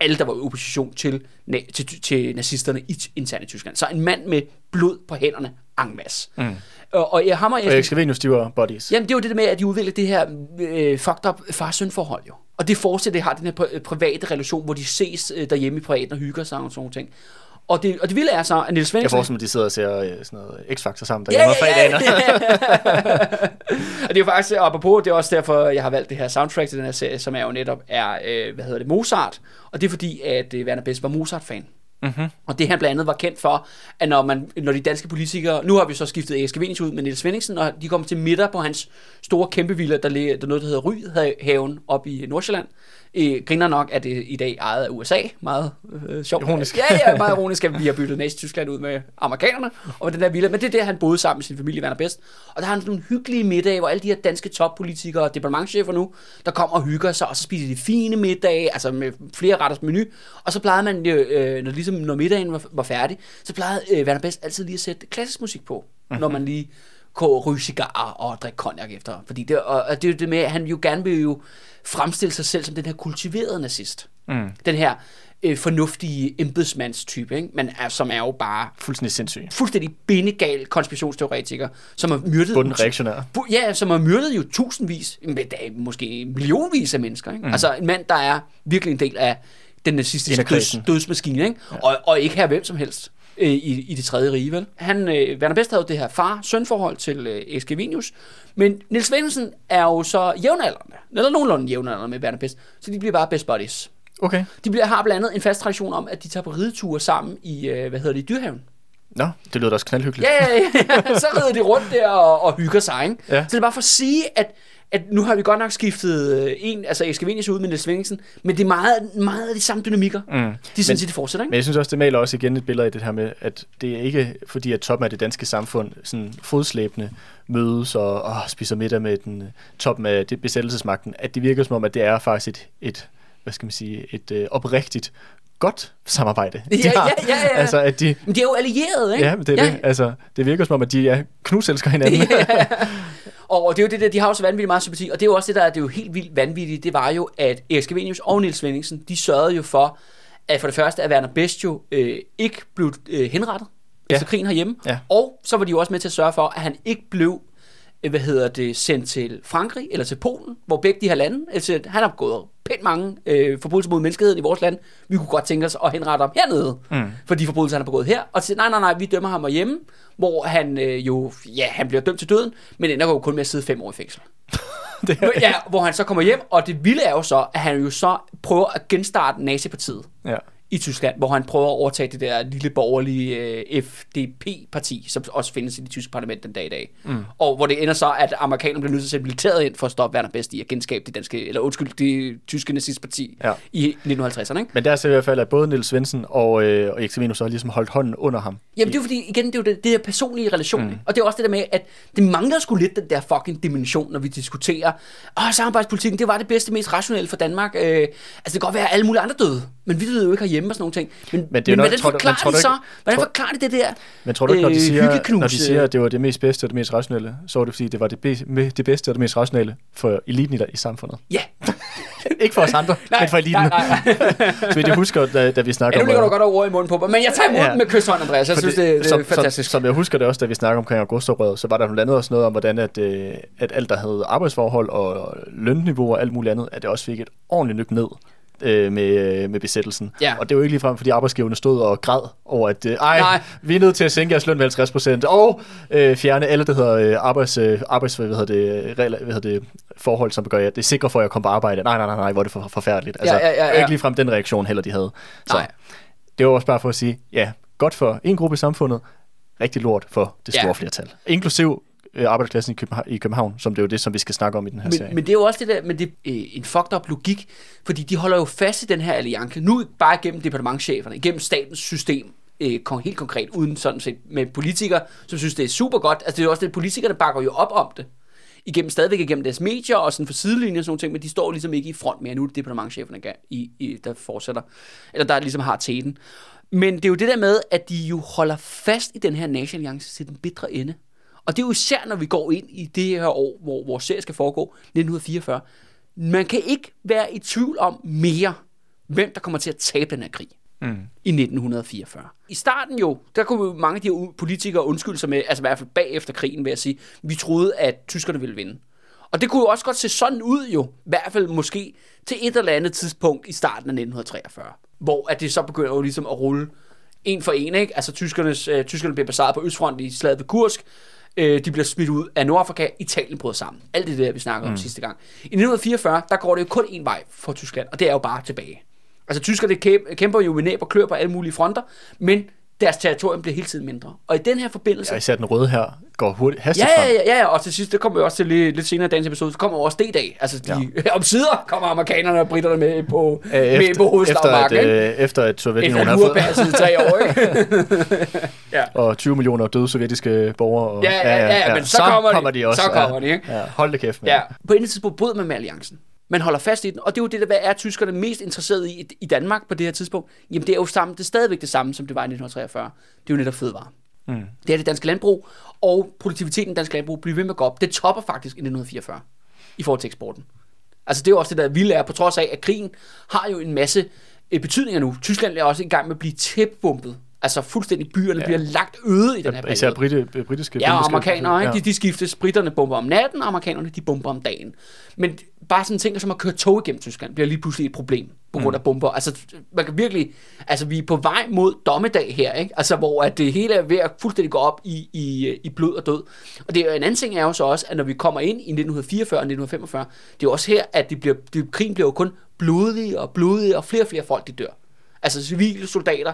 alle, der var i opposition til, na- til, til nazisterne i, internt i Tyskland. Så en mand med blod på hænderne, en masse. Mm. Og, og jeg hammer Og Erik Scavenius, de var buddies. Jamen, det jo det der med, at de udvikler det her øh, fucked up far-søn forhold jo. Og det fortsætter, det har den her pri- private relation, hvor de ses øh, derhjemme i privaten og hygger sig og sådan nogle ting. Og det, og det vilde er så, at Niels Jeg Svendsen... forestiller mig, at de sidder og ser øh, sådan noget X-Factor sammen derhjemme ja, ja, ja, og det er jo faktisk, og apropos, det er også derfor, jeg har valgt det her soundtrack til den her serie, som er jo netop er, øh, hvad hedder det, Mozart. Og det er fordi, at øh, Werner Best var Mozart-fan. Mm-hmm. Og det han blandt andet var kendt for, at når, man, når de danske politikere, nu har vi så skiftet Erik Skavenius ud med Niels Svendingsen, og de kommer til middag på hans store kæmpe villa, der, der noget, der hedder Rydhaven op i Nordsjælland. Øh, griner nok, at det i dag ejet af USA. Meget øh, sjovt. Ironisk. Ja, ja, meget ironisk, at vi har byttet Nazi-Tyskland ud med amerikanerne og den der villa. Men det er der, han boede sammen med sin familie, Werner Best. Og der har han sådan nogle hyggelige middage, hvor alle de her danske toppolitikere og departementchefer nu, der kommer og hygger sig, og så spiser de fine middage, altså med flere retters menu. Og så plejede man jo, øh, når, ligesom, når middagen var, var færdig, så plejede øh, Werner Best altid lige at sætte klassisk musik på, mm-hmm. når man lige ryge cigarer og drikke cognac efter. Fordi det, og, og det er jo det med, at han jo gerne vil jo fremstille sig selv som den her kultiverede nazist. Mm. Den her øh, fornuftige embedsmandstype, ikke? Men er, som er jo bare Fuldstændig sindssyg. fuldstændig bindegal konspirationsteoretiker, som har myrdet... Bunden reaktionær. Ja, som har myrdet jo tusindvis, men da, måske millionvis af mennesker. Ikke? Mm. Altså en mand, der er virkelig en del af den nazistiske døds, dødsmaskine, ikke? Ja. Og, og ikke her hvem som helst øh, i, i det tredje rige, vel? Han, øh, Werner Best havde jo det her far-søn-forhold til øh, Eskevinius, men Nils Svendsen er jo så jævnaldrende, eller nogenlunde jævnaldrende med Werner Best, så de bliver bare best buddies. Okay. De bliver, har blandt andet en fast tradition om, at de tager på rideture sammen i, øh, hvad hedder det, i Dyrhaven. Nå, det lyder da også knaldhyggeligt. Ja, ja, ja. så rider de rundt der og, og hygger sig, ikke? Ja. Så det er bare for at sige, at, at nu har vi godt nok skiftet øh, en, altså Eskavinius ud med Niels Svendingsen, men det er meget, meget af de samme dynamikker. Mm. De synes, Men- det fortsætter, ikke? Men jeg synes også, det maler også igen et billede af det her med, at det er ikke fordi, at toppen af det danske samfund sådan fodslæbende mødes og, og spiser middag med den øh, toppen af det besættelsesmagten, at det virker som om, at det er faktisk et, et hvad skal man sige, et øh, oprigtigt godt samarbejde. Ja, de har. ja, ja, ja. Altså, at de, Men de er jo allierede, ikke? ja, det er ja. det. Altså, det virker som om, at de er knuselsker hinanden. Ja. Og det er jo det der, de har jo så vanvittigt meget sympati, og det er jo også det, der er det er jo helt vildt vanvittigt, det var jo, at Erik Skavenius og Niels Svendingsen, de sørgede jo for, at for det første, at Werner Best jo øh, ikke blev øh, henrettet Ja. efter krigen herhjemme, Ja. og så var de jo også med til at sørge for, at han ikke blev øh, hvad hedder det, sendt til Frankrig eller til Polen, hvor begge de her lande, altså han har gået pænt mange øh, forbrydelser mod menneskeheden i vores land. Vi kunne godt tænke os at henrette ham hernede, mm. for de forbrydelser, han har begået her. Og til, nej, nej, nej, vi dømmer ham hjemme, hvor han øh, jo, ja, han bliver dømt til døden, men ender jo kun med at sidde fem år i fængsel. det er, Ja, hvor han så kommer hjem, og det vilde er jo så, at han jo så prøver at genstarte nazipartiet ja. I Tyskland, hvor han prøver at overtage det der lille borgerlige øh, FDP-parti, som også findes i det tyske parlament den dag i dag. Mm. Og hvor det ender så, at amerikanerne bliver nødt til at sætte militæret ind for at stoppe Werner Best i at genskabe det danske, eller undskyld, det tyske nazistparti Ja. i 1950'erne, ikke? Men der ser i hvert fald, at både Niels Svendsen og, øh, og Erik Savinus har ligesom holdt hånden under ham. Jamen det er jo fordi, igen, det er jo det, det der personlige relation. Mm. Og det er også det der med, at det mangler sgu lidt den der fucking dimension, når vi diskuterer, åh, samarbejdspolitikken, det var det bedste, mest rationelle for Danmark. Øh, altså det kan godt være, at alle mulige andre døde, men vi døde jo ikke herhjemme og sådan nogle ting. Men, men, det er men nok- hvordan tror forklarer tror de så, ikke- hvordan tror- forklarer de det der Men tror du ikke, når de, øh, siger, hyggeknus, når de siger, øh, at det var det mest bedste og det mest rationelle, så var det fordi, det var det, be- det bedste og det mest rationelle for eliten i, i samfundet? Ja, ikke for os andre, men for eliten. nej, nej, nej. Så vidt jeg husker, da, da vi snakker Ja, nu om... ligger du øh, godt over i munden på mig, men jeg tager imod Ja. med kysshånd, Andreas. Jeg synes, fordi- det, det er som, fantastisk. Som, som jeg husker det også, da vi snakker omkring augustoprøret, så var der blandt andet også noget om, hvordan at, øh, at alt, der havde arbejdsforhold og lønniveau og alt muligt andet, at det også fik et ordentligt nyk ned øh, med, øh, med besættelsen. Ja. Og det var ikke ligefrem, fordi arbejdsgiverne stod og græd over, at øh, ej, Nej. vi er nødt til at sænke jeres løn med 50 procent, og øh, fjerne alle, der hedder øh, arbejds, øh, arbejds hvad hedder det, regler, hvad hedder det, forhold, som gør, at det er sikre for, at jeg kommer på arbejde. Nej, nej, nej, nej, hvor er det for, forfærdeligt. Altså, Ja, ja, ja, ja. Ikke ligefrem den reaktion heller, de havde. Så Nej. det var også bare for at sige, ja, godt for en gruppe i samfundet, rigtig lort for det store Ja. flertal. Inklusiv arbejderklassen i København, i København, som det er jo det, som vi skal snakke om i den her serie. Men, men det er jo også det der, men det er øh, en fucked up logik, fordi de holder jo fast i den her alliance, nu bare gennem departementcheferne, gennem statens system, øh, helt konkret, uden sådan set med politikere, som synes, det er super godt. Altså det er jo også det, politikerne bakker jo op om det. Igennem, stadigvæk igennem deres medier og sådan for sidelinjer og sådan nogle ting, men de står ligesom ikke i front mere. Nu er det departementcheferne, i, der fortsætter, eller der ligesom har teten. Men det er jo det der med, at de jo holder fast i den her nationalliance til den bitre ende. Og det er jo især, når vi går ind i det her år, hvor vores serie skal foregå, 1944. Man kan ikke være i tvivl om mere, hvem der kommer til at tabe den her krig mm. i 1944. I starten jo, der kunne jo mange af de her politikere undskylde sig med, altså i hvert fald bagefter krigen, vil jeg sige, vi troede, at tyskerne ville vinde. Og det kunne jo også godt se sådan ud jo, i hvert fald måske til et eller andet tidspunkt i starten af 1943, hvor at det så begynder jo ligesom at rulle en for en, ikke? Altså tyskernes, øh, tyskerne bliver besejret på Østfront i slaget ved Kursk, øh, de bliver smidt ud af Nordafrika, Italien bryder sammen. Alt det der, vi snakkede om sidste gang. I 1944, der går det jo kun en vej for Tyskland, og det er jo bare tilbage. Altså tyskerne kæm- kæmper jo med næb og klør på alle mulige fronter, men deres territorium bliver hele tiden mindre. Og i den her forbindelse... Ja, især den røde her går hurtigt, hastigt Ja, ja, ja, ja, og til sidst, det kommer vi også til lidt, lidt senere i dagens episode, så kommer også D-dag. Altså, de, ja. om sider kommer amerikanerne og britterne med på, Øh, med på efter, hovedslagmarken, at, ikke? øh, efter at Sovjetunionen Efter har at fået, tre år, ikke? og 20 millioner døde sovjetiske borgere. Og, Ja, ja, ja, ja, men så kommer de. de også. Så kommer de, ikke? Ja, hold det kæft, Ja, på et tidspunkt bryder man med alliancen. Man holder fast i den, og det er jo det, der hvad er tyskerne mest interesseret i i Danmark på det her tidspunkt. Jamen det er jo samme, det er stadigvæk det samme, som det var i 1943. Det er jo netop fødevare. Mm. Det er det danske landbrug, og produktiviteten i dansk landbrug bliver ved med at gå op. Det topper faktisk i 1944 i forhold til eksporten. Altså det er jo også det, der vilde er, på trods af, at krigen har jo en masse øh, betydninger nu. Tyskland er også i gang med at blive tæpbumpet. Altså fuldstændig byerne ja. bliver lagt øde i den her periode. Især brite, britiske Ja, og amerikanere, ikke? Ja. De, de skiftes. Britterne bomber om natten, og amerikanerne de bomber om dagen. Men bare sådan ting som at køre tog igennem Tyskland bliver lige pludselig et problem på grund af bomber. Altså, man kan virkelig, altså vi er på vej mod dommedag her, ikke? Altså, hvor at det hele er ved at fuldstændig gå op i, i, i blod og død. Og det er en anden ting er jo så også, at når vi kommer ind i 1944 og 1945, det er jo også her, at det bliver, det, krigen bliver jo kun blodig og blodig, og flere og flere folk, de dør. Altså civile soldater,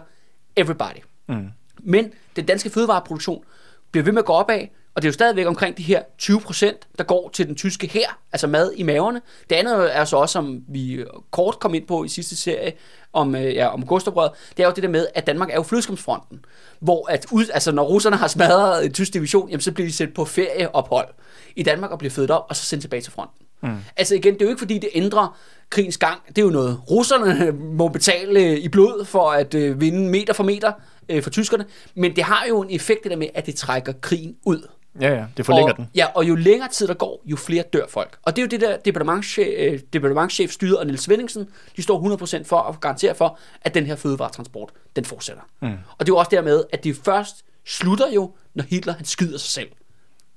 everybody. Mm. Men den danske fødevareproduktion bliver ved med at gå opad, og det er jo stadigvæk omkring de her 20 procent, der går til den tyske her, altså mad i maverne. Det andet er så også, som vi kort kom ind på i sidste serie om, øh, ja, om Gustavbrød, det er jo det der med, at Danmark er jo flødeskumsfronten, hvor at ud, altså når russerne har smadret en tysk division, jamen så bliver de sendt på ferieophold i Danmark og bliver født op, og så sendt tilbage til fronten. Mm. Altså igen, det er jo ikke fordi, det ændrer krigens gang. Det er jo noget, russerne må betale i blod for at øh, vinde meter for meter øh, for tyskerne, men det har jo en effekt det der med, at det trækker krigen ud. Ja, ja, det forlænger og, den. Ja, og jo længere tid der går, jo flere dør folk. Og det er jo det der departementchef, øh, departementchef styret og Niels Svendingsen, de står 100% for at garantere for, at den her fødevaretransport, den fortsætter. Mm. Og det er jo også dermed, at det først slutter jo, når Hitler han skyder sig selv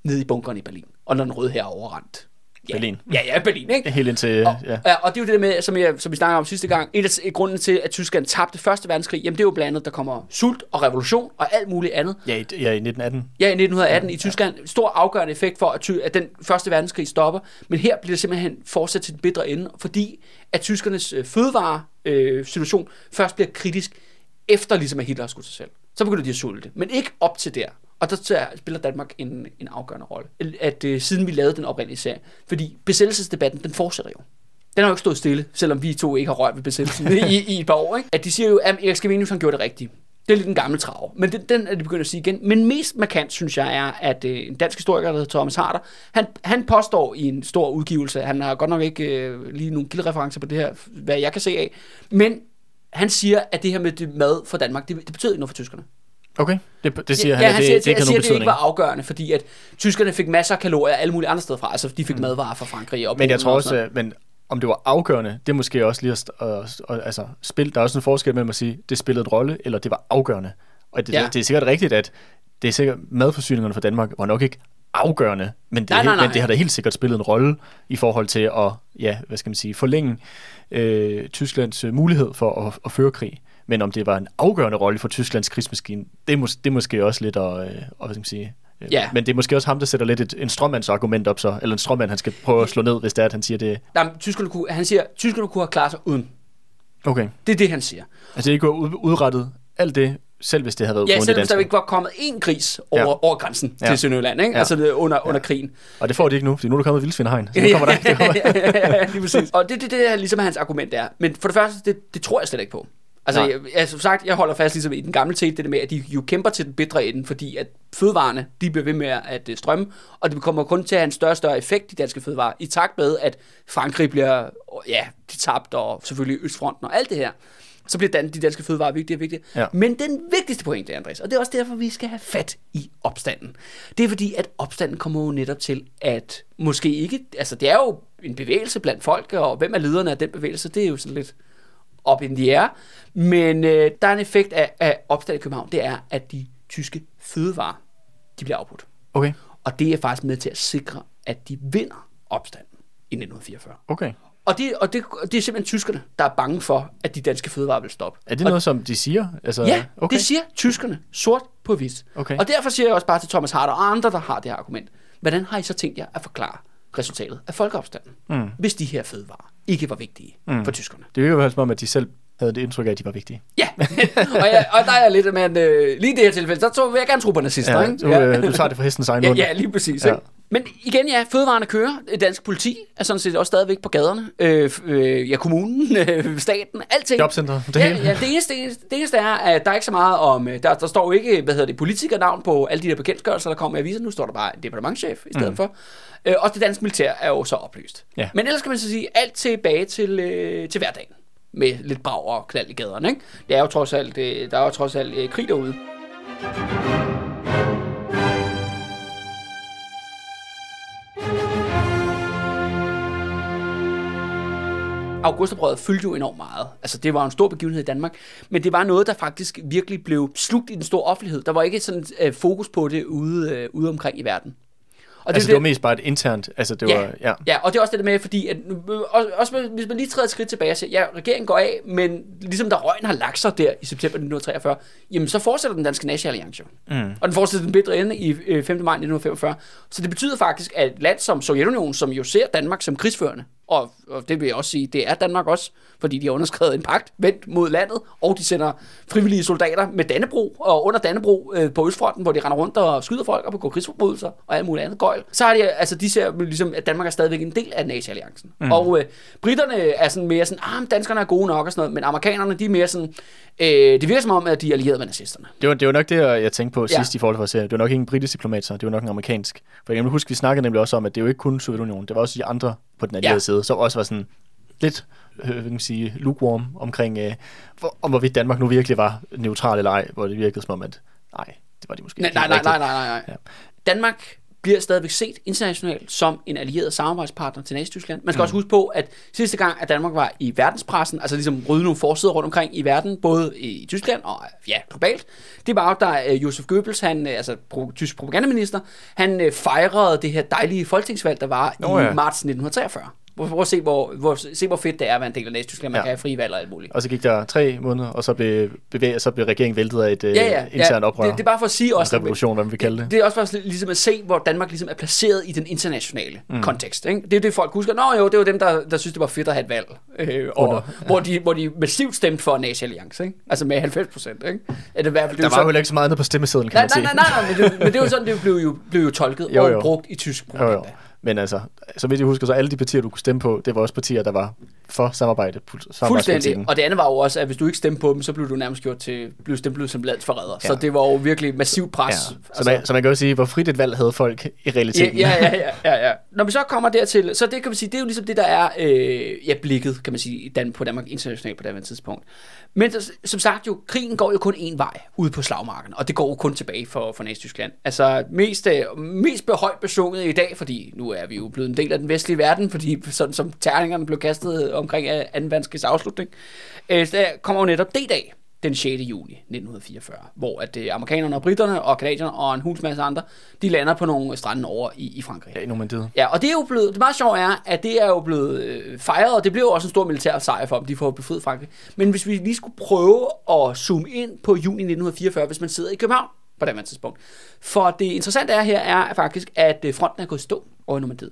ned i bunkeren i Berlin, og når den røde her er overrendt. Ja, Berlin. Ja, ja, Berlin, ikke? Helt indtil, Og, ja. ja. og det er jo det der med, som, jeg, som vi snakkede om sidste gang, et af grunden til, at Tyskland tabte Første Verdenskrig, jamen det er jo blandt andet, der kommer sult og revolution og alt muligt andet. Ja, i, ja, i 1918. Ja, i 1918 i Tyskland. Stor afgørende effekt for, at, ty- at den første verdenskrig stopper. Men her bliver det simpelthen fortsat til den bedre ende, fordi at tyskernes øh, fødevare øh, situation først bliver kritisk, efter ligesom at Hitler har skudt sig selv. Så begynder de at sulte, men ikke op til der. Og der spiller Danmark en, en afgørende rolle. At øh, siden vi lavede den oprindelige serie. Fordi besættelsesdebatten, den fortsætter jo. Den har jo ikke stået stille, selvom vi to ikke har rørt ved besættelsen i, i et par år. Ikke? At de siger jo, at Erik Scavenius han gjorde det rigtigt. Det er lidt en gammel trav, men den, den er de begyndt at sige igen. Men mest markant, synes jeg, er, at øh, en dansk historiker, der hedder Thomas Harder, han, han påstår i en stor udgivelse, han har godt nok ikke øh, lige nogle kildereferencer på det her, hvad jeg kan se af, men han siger, at det her med det mad for Danmark, det, det betyder ikke noget for tyskerne. Okay, det, det siger ja, han, han at det, siger, det, har siger, det ikke var afgørende, fordi at tyskerne fik masser af kalorier alle mulige andre steder fra. Altså, de fik mm. madvarer fra Frankrig. Og Men jeg tror og også, men om det var afgørende, det er måske også lige at, at, at altså, spil, der er også en forskel mellem at sige, det spillede en rolle, eller det var afgørende. Og det, Ja. ja. det er sikkert rigtigt, at det er sikkert, madforsyningerne for Danmark var nok ikke afgørende, men det, Nej, nej, nej. men det har da helt sikkert spillet en rolle i forhold til at, ja, hvad skal man sige, forlænge øh, Tysklands øh, mulighed for at, at føre krig. Men om det var en afgørende rolle for Tysklands krigsmaskine, det er, mås- det er måske også lidt at, øh, at hvad skal man sige, øh, Ja. Men det er måske også ham, der sætter lidt et, en stråmandsargument op så, eller en stråmand, han skal prøve at slå ned, hvis det er, at han siger det. Nej, men tyskerne kunne, han siger, at tyskerne kunne have klaret sig uden. Okay. Det er det, han siger. Altså, det kunne have ud- udrettet alt det, selv hvis det havde været Ja, selvom det der ikke var kommet én gris over, Ja. over grænsen Ja. til Sønderjylland, ikke? Ja. Altså det, under, under krigen. Og det får de ikke nu, fordi nu er der kommet vildsvinderhegn. Så nu kommer der, det kommer, ja, lige præcis. Og det er det, det, der ligesom er hans argument er. Men for det første, det, det tror jeg slet ikke på. Altså, Nej. jeg, som sagt, jeg holder fast ligesom i den gamle tid, det der med, at de jo kæmper til den bedre ende, fordi at fødevarene, de bliver ved med at øh, strømme, og det kommer kun til at have en større og større effekt, de danske fødevarer, i takt med, at Frankrig bliver, ja, de tabt, og selvfølgelig Østfronten og alt det her, så bliver dan- de danske fødevarer vigtigere og vigtigere. Ja. Men den vigtigste pointe, Andreas, og det er også derfor, vi skal have fat i opstanden. Det er fordi, at opstanden kommer jo netop til, at måske ikke, altså det er jo en bevægelse blandt folk, og hvem er lederne af den bevægelse, det er jo sådan lidt op in the air. Men øh, der er en effekt af, af opstand i København, det er, at de tyske fødevarer, de bliver afbrudt. Okay, Og det er faktisk med til at sikre, at de vinder opstanden i 1944. okay. Og det, og det, det er simpelthen tyskerne, der er bange for, at de danske fødevarer vil stoppe. Er det og, noget, som de siger? Altså, Ja, okay. det siger tyskerne sort på hvidt. Okay. Og derfor siger jeg også bare til Thomas Harder og andre, der har det her argument. Hvordan har I så tænkt jer at forklare resultatet af folkeopstanden, mm. hvis de her fødevarer ikke var vigtige mm. for tyskerne? Det virker jo som om, at de selv havde det indtryk af, at de var vigtige. Ja, og, jeg, og der er jeg lidt, men øh, lige i det her tilfælde, så vil jeg gerne tro på nazister, Ja, ikke? du, øh, du tager det for hestens egen Ja, mund. ja, lige præcis. Ja. Ja. Ikke? Men igen, ja, fødevarene kører. Dansk politi er sådan set også stadigvæk på gaderne. Øh, øh, ja, kommunen, øh, staten, alting. Jobcenter, det ja, hele. ja, det eneste, det, eneste, er, at der er ikke så meget om... øh, Der, der står ikke, hvad hedder det, politikernavn på alle de der bekendtgørelser, der kommer i avisen. Nu står der bare departementchef i stedet mm. for. Øh, også det danske militær er jo så oplyst. Ja. Men ellers kan man så sige, alt tilbage til, øh, til hverdagen. Med lidt brag og knald i gaderne, ikke? Det er jo trods alt, øh, der er jo trods alt øh, krig derude. Augustoprøret fyldte jo enormt meget. Altså, det var en stor begivenhed i Danmark, men det var noget, der faktisk virkelig blev slugt i den store offentlighed. Der var ikke sådan øh, fokus på det ude, øh, ude omkring i verden. Og Altså, er det var mest bare et internt, altså det Ja. var, ja. Ja, og det er også det med, fordi at, øh, også, også hvis man lige træder et skridt tilbage og siger, ja, regeringen går af, men ligesom der røgen har lagt sig der i september 1943, jamen så fortsætter den danske nationalalliance. Mm. Og den fortsætter den bedre ende i øh, 5. maj 1945. Så det betyder faktisk, at et land som Sovjetunionen, som jo ser Danmark som krigsførende, og, og det vil jeg også sige, det er Danmark også, fordi de har underskrevet en pagt vendt mod landet, og de sender frivillige soldater med Dannebro, og under Dannebro øh, på Østfronten, hvor de render rundt og skyder folk og begår krigsforbrydelser og alt muligt andet gøjl. Så har de, altså de ser ligesom, at Danmark er stadigvæk en del af NATO-alliancen. Mm. Og øh, britterne er sådan mere sådan, ah, danskerne er gode nok og sådan noget, men amerikanerne, de er mere sådan, øh, det virker som om, at de er allieret med nazisterne. Det var, det var nok det, jeg tænkte på Ja. sidst i forhold til vores serie. Det var nok ikke en britisk diplomat, så det var nok en amerikansk. For jeg kan huske, vi snakkede nemlig også om, at det jo ikke kun Sovjetunionen, det var også de andre på den allierede Ja. side, som også var sådan lidt øh, hvad kan man sige, lukewarm omkring, øh, hvor, om hvorvidt Danmark nu virkelig var neutral eller ej, hvor det virkede som om, at nej, det var de måske Nej, ikke nej, nej, nej, nej, nej. Ja. Danmark bliver stadigvæk set internationalt som en allieret samarbejdspartner til Nazi-Tyskland. Man skal mm. også huske på, at sidste gang, at Danmark var i verdenspressen, altså ligesom rydde nogle forsider rundt omkring i verden, både i Tyskland og ja, globalt, det var jo, da øh, Josef Goebbels, han, øh, altså pro, tysk propagandaminister, han øh, fejrede det her dejlige folketingsvalg, der var i ja. marts 1943. Prøv, prøv at se hvor, hvor, se, hvor fedt det er at være en del af Nazi-Tyskland. Man Ja. ja. kan have frie valg og alt muligt. Og så gik der tre måneder, og så blev, bevæg, så blev regeringen væltet af et øh, Ja, ja, internt ja. oprør. Det, det er bare for at sige også, en revolution, hvad man vil kalde det. Det er også at ligesom at se, hvor Danmark ligesom er placeret i den internationale mm. kontekst. Ikke? Det er det, folk husker. Nå jo, det var dem, der, der synes, det var fedt at have et valg. Øh, og, Under. hvor, de, hvor de massivt stemte for Nazi-alliance. Ikke? Altså med 90 procent. Ikke? Er det i hvert fald, det er Der jo var jo sådan, heller ikke så meget andet på stemmesedlen, kan nej, man nej, sige. nej, nej, nej, men, det, men det er jo sådan, det blev jo, blev jo tolket Jo, jo, jo. og brugt i tysk Jo, propaganda. jo. Men altså, så vidt jeg husker, så alle de partier, du kunne stemme på, det var også partier, der var for samarbejde. Fuldstændig. Og det andet var jo også, at hvis du ikke stemte på dem, så blev du nærmest gjort til, blev stemplet som landsforræder. Ja. Så det var jo virkelig massiv pres. Ja. Så, man, så man kan jo sige, hvor frit et valg havde folk i realiteten. ja, ja, ja, ja, ja. Når vi så kommer dertil, så det kan man sige, det er jo ligesom det, der er øh, ja, blikket, kan man sige, i Dan, på Danmark internationalt på det tidspunkt. Men som sagt jo, krigen går jo kun én vej ud på slagmarken, og det går jo kun tilbage for, for Nazi-Tyskland. Altså mest, øh, mest behøjt besunget i dag, fordi nu er vi jo blevet en del af den vestlige verden, fordi sådan som terningerne blev kastet omkring øh, 2. verdenskrigs afslutning, øh, så der kommer jo netop D-dag den 6. juni 1944, hvor at øh, amerikanerne og britterne og kanadierne og en hus masse andre, de lander på nogle strande over i, i Frankrig. Ja, i Normandiet. Ja, og det er jo blevet, det meget sjove er, at det er jo blevet øh, fejret, og det bliver jo også en stor militær sejr for dem, de får befriet Frankrig. Men hvis vi lige skulle prøve at zoome ind på juni 1944, hvis man sidder i København på det tidspunkt. For det interessante er her er faktisk, at øh, fronten er gået stå over i Normandiet.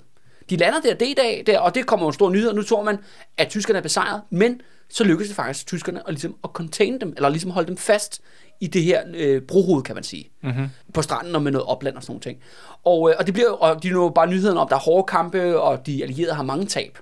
De lander der D-dag, der, og det kommer jo en stor nyhed, og nu tror man, at tyskerne er besejret, men så lykkedes det faktisk tyskerne at, ligesom, at contain dem, eller ligesom holde dem fast i det her øh, brohoved, kan man sige. Mm-hmm. På stranden og med noget opland og sådan nogle ting. Og, øh, og det bliver og de er jo bare nyheden om, at der er hårde kampe, og de allierede har mange tab.